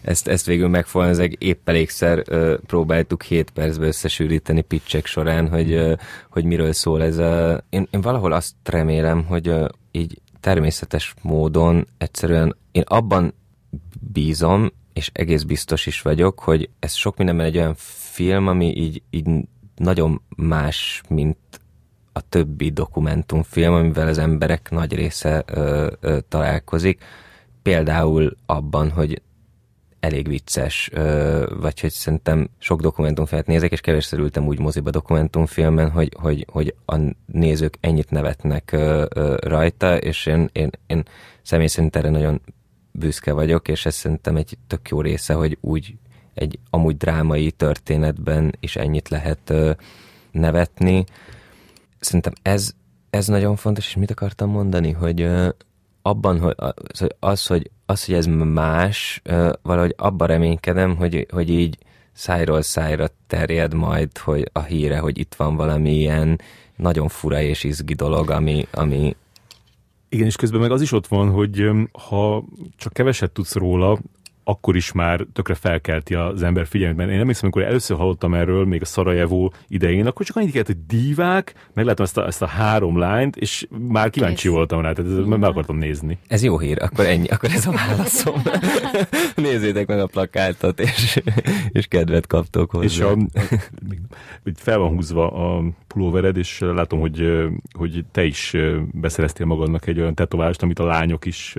ezt, ezt végül megfogalmazzák. Épp elégszer próbáltuk 7 percbe összesűríteni pitchek során, hogy, hogy miről szól ez a... Én, én valahol azt remélem, hogy így természetes módon egyszerűen én abban bízom, és egész biztos is vagyok, hogy ez sok mindenben egy olyan film, ami így, így nagyon más, mint a többi dokumentumfilm, amivel az emberek nagy része ö, ö, találkozik. Például abban, hogy elég vicces, ö, vagy hogy szerintem sok dokumentumfilmet nézek, és kevésszer ültem úgy moziba dokumentumfilmen, hogy, hogy, hogy a nézők ennyit nevetnek ö, ö, rajta, és én, én, én személy szerint erre nagyon büszke vagyok, és ez szerintem egy tök jó része, hogy úgy egy amúgy drámai történetben is ennyit lehet nevetni. Szerintem ez, ez nagyon fontos, és mit akartam mondani, hogy abban, hogy az, hogy, az, hogy ez más, valahogy abban reménykedem, hogy, hogy így szájról szájra terjed majd hogy a híre, hogy itt van valami ilyen nagyon fura és izgi dolog, ami, ami, igen, és közben meg az is ott van, hogy ha csak keveset tudsz róla, akkor is már tökre felkelti az ember figyelmét. Én nem hiszem, amikor először hallottam erről, még a Szarajevó idején, akkor csak annyit kellett, hogy divák, meglátom ezt a, ezt a három lányt, és már kíváncsi Kész. voltam rá, tehát meg akartam nézni. Ez jó hír, akkor ennyi, akkor ez a válaszom. Nézzétek meg a plakátot, és, és kedvet kaptok hozzá. És a, fel van húzva a pulóvered, és látom, hogy, hogy te is beszereztél magadnak egy olyan tetoválást, amit a lányok is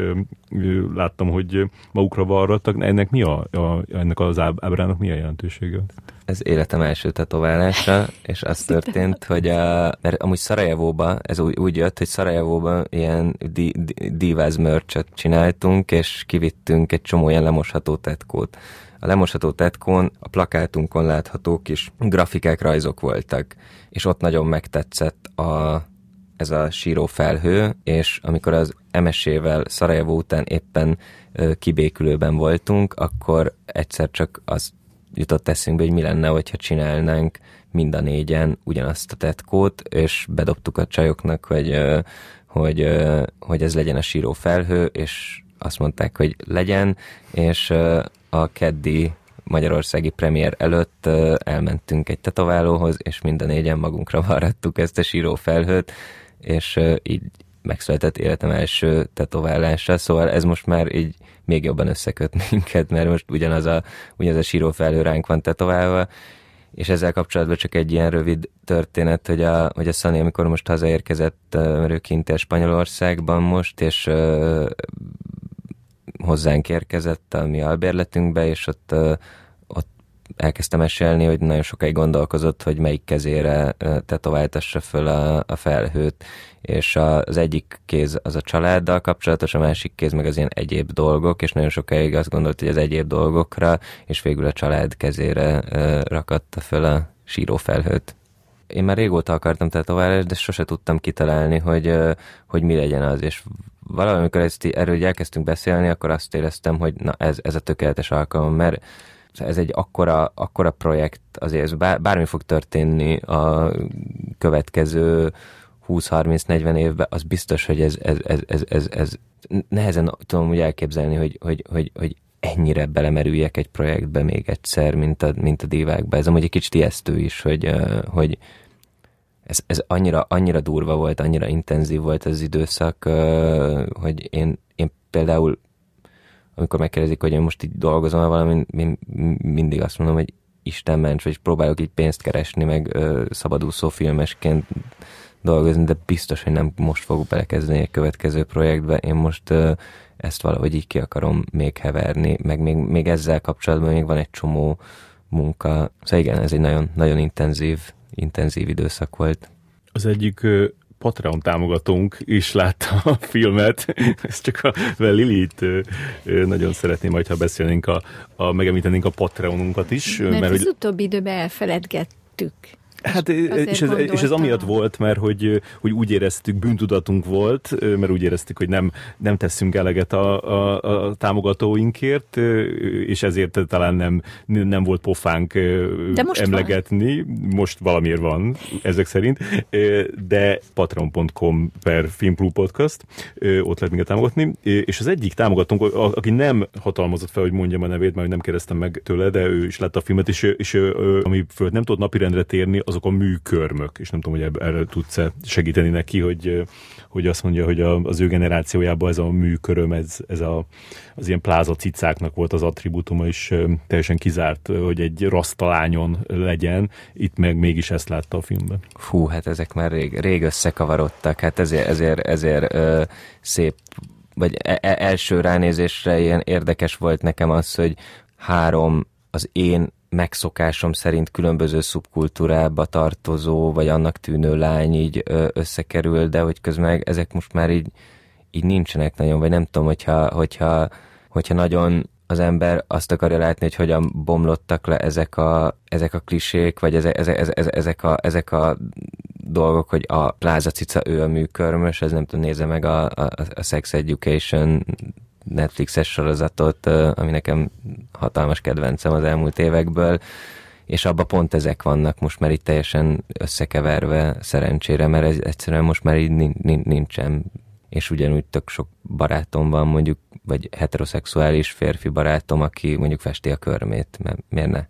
láttam, hogy magukra varrattak. Ennek mi a, a ennek az ábrának mi a jelentősége? Ez életem első tetoválása, és az történt, hogy a, mert amúgy Szarajevóba, ez úgy, úgy jött, hogy Szarajevóba ilyen di, di, diváz csináltunk, és kivittünk egy csomó ilyen lemosható tetkót. A lemosható tetkón a plakátunkon látható kis grafikák, rajzok voltak, és ott nagyon megtetszett a, ez a síró felhő, és amikor az MSZ-vel Szarajevó után éppen kibékülőben voltunk, akkor egyszer csak az jutott eszünkbe, hogy mi lenne, hogyha csinálnánk mind a négyen ugyanazt a tetkót, és bedobtuk a csajoknak, hogy, hogy, hogy ez legyen a síró felhő, és azt mondták, hogy legyen, és a keddi magyarországi premier előtt elmentünk egy tetoválóhoz, és mind a négyen magunkra varrattuk ezt a síró felhőt, és így megszületett életem első tetoválása, szóval ez most már így még jobban összeköt minket, mert most ugyanaz a, ugyanaz a síró felhő ránk van tetoválva, és ezzel kapcsolatban csak egy ilyen rövid történet, hogy a, hogy a Szani, amikor most hazaérkezett, mert ő kint Spanyolországban most, és uh, hozzánk érkezett a mi albérletünkbe, és ott, ott elkezdtem mesélni, hogy nagyon sokáig gondolkozott, hogy melyik kezére tetováltassa föl a, a felhőt, és az egyik kéz az a családdal kapcsolatos, a másik kéz meg az ilyen egyéb dolgok, és nagyon sokáig azt gondolt, hogy az egyéb dolgokra, és végül a család kezére rakatta föl a sírófelhőt. Én már régóta akartam tetoválást, de sose tudtam kitalálni, hogy, hogy mi legyen az, és valami, amikor ezt, erről elkezdtünk beszélni, akkor azt éreztem, hogy na ez, ez a tökéletes alkalom, mert ez egy akkora, akkora projekt, azért bár, bármi fog történni a következő 20-30-40 évben, az biztos, hogy ez, ez, ez, ez, ez, ez nehezen tudom úgy elképzelni, hogy, hogy, hogy, hogy ennyire belemerüljek egy projektbe még egyszer, mint a, mint a divákba. Ez amúgy egy kicsit ijesztő is, hogy, hogy ez, ez annyira, annyira durva volt, annyira intenzív volt az időszak, hogy én, én például amikor megkérdezik, hogy én most így dolgozom valami, én mindig azt mondom, hogy Isten ments, vagy próbálok így pénzt keresni, meg ö, szabadúszó filmesként dolgozni, de biztos, hogy nem most fogok belekezdeni egy következő projektbe. Én most ö, ezt valahogy így ki akarom még heverni, meg még, még ezzel kapcsolatban még van egy csomó munka. Szóval igen, ez egy nagyon, nagyon intenzív, intenzív időszak volt. Az egyik Patreon támogatónk is látta a filmet. Ez csak a Lilit nagyon szeretném, majd ha beszélnénk a, a megemlítenénk a Patreonunkat is. Mert, mert az hogy... utóbbi időben elfeledgettük. Hát, és ez, és ez amiatt volt, mert hogy, hogy úgy éreztük, bűntudatunk volt, mert úgy éreztük, hogy nem, nem teszünk eleget a, a, a támogatóinkért, és ezért talán nem, nem volt pofánk de most emlegetni. Van. Most valamiért van, ezek szerint. De patreon.com per Filmklub Podcast, ott lehet minket támogatni. És az egyik támogatónk, aki nem hatalmazott fel, hogy mondjam a nevét, mert nem kérdeztem meg tőle, de ő is látta a filmet, és, és ami föl nem tudott napirendre térni, azok a műkörmök, és nem tudom, hogy erre tudsz segíteni neki, hogy, hogy azt mondja, hogy az ő generációjában ez a műköröm, ez, ez a, az ilyen pláza cicáknak volt az attribútuma, és teljesen kizárt, hogy egy rasztalányon legyen, itt meg mégis ezt látta a filmben. Fú, hát ezek már rég, rég összekavarodtak, hát ezért, ezért, ezért ö, szép, vagy e, e, első ránézésre ilyen érdekes volt nekem az, hogy három az én megszokásom szerint különböző szubkultúrába tartozó, vagy annak tűnő lány így összekerül, de hogy közben ezek most már így, így nincsenek nagyon, vagy nem tudom, hogyha, hogyha, hogyha nagyon az ember azt akarja látni, hogy hogyan bomlottak le ezek a, ezek a klisék, vagy ezek, ezek, ezek, ezek, a, ezek a dolgok, hogy a pláza cica, ő a műkörmös, ez nem tudom, nézze meg a, a, a Sex Education Netflixes sorozatot, ami nekem hatalmas kedvencem az elmúlt évekből, és abban pont ezek vannak most már itt teljesen összekeverve szerencsére, mert ez egyszerűen most már így nincsen és ugyanúgy tök sok barátom van mondjuk vagy heteroszexuális férfi barátom, aki mondjuk festi a körmét, mert miért ne?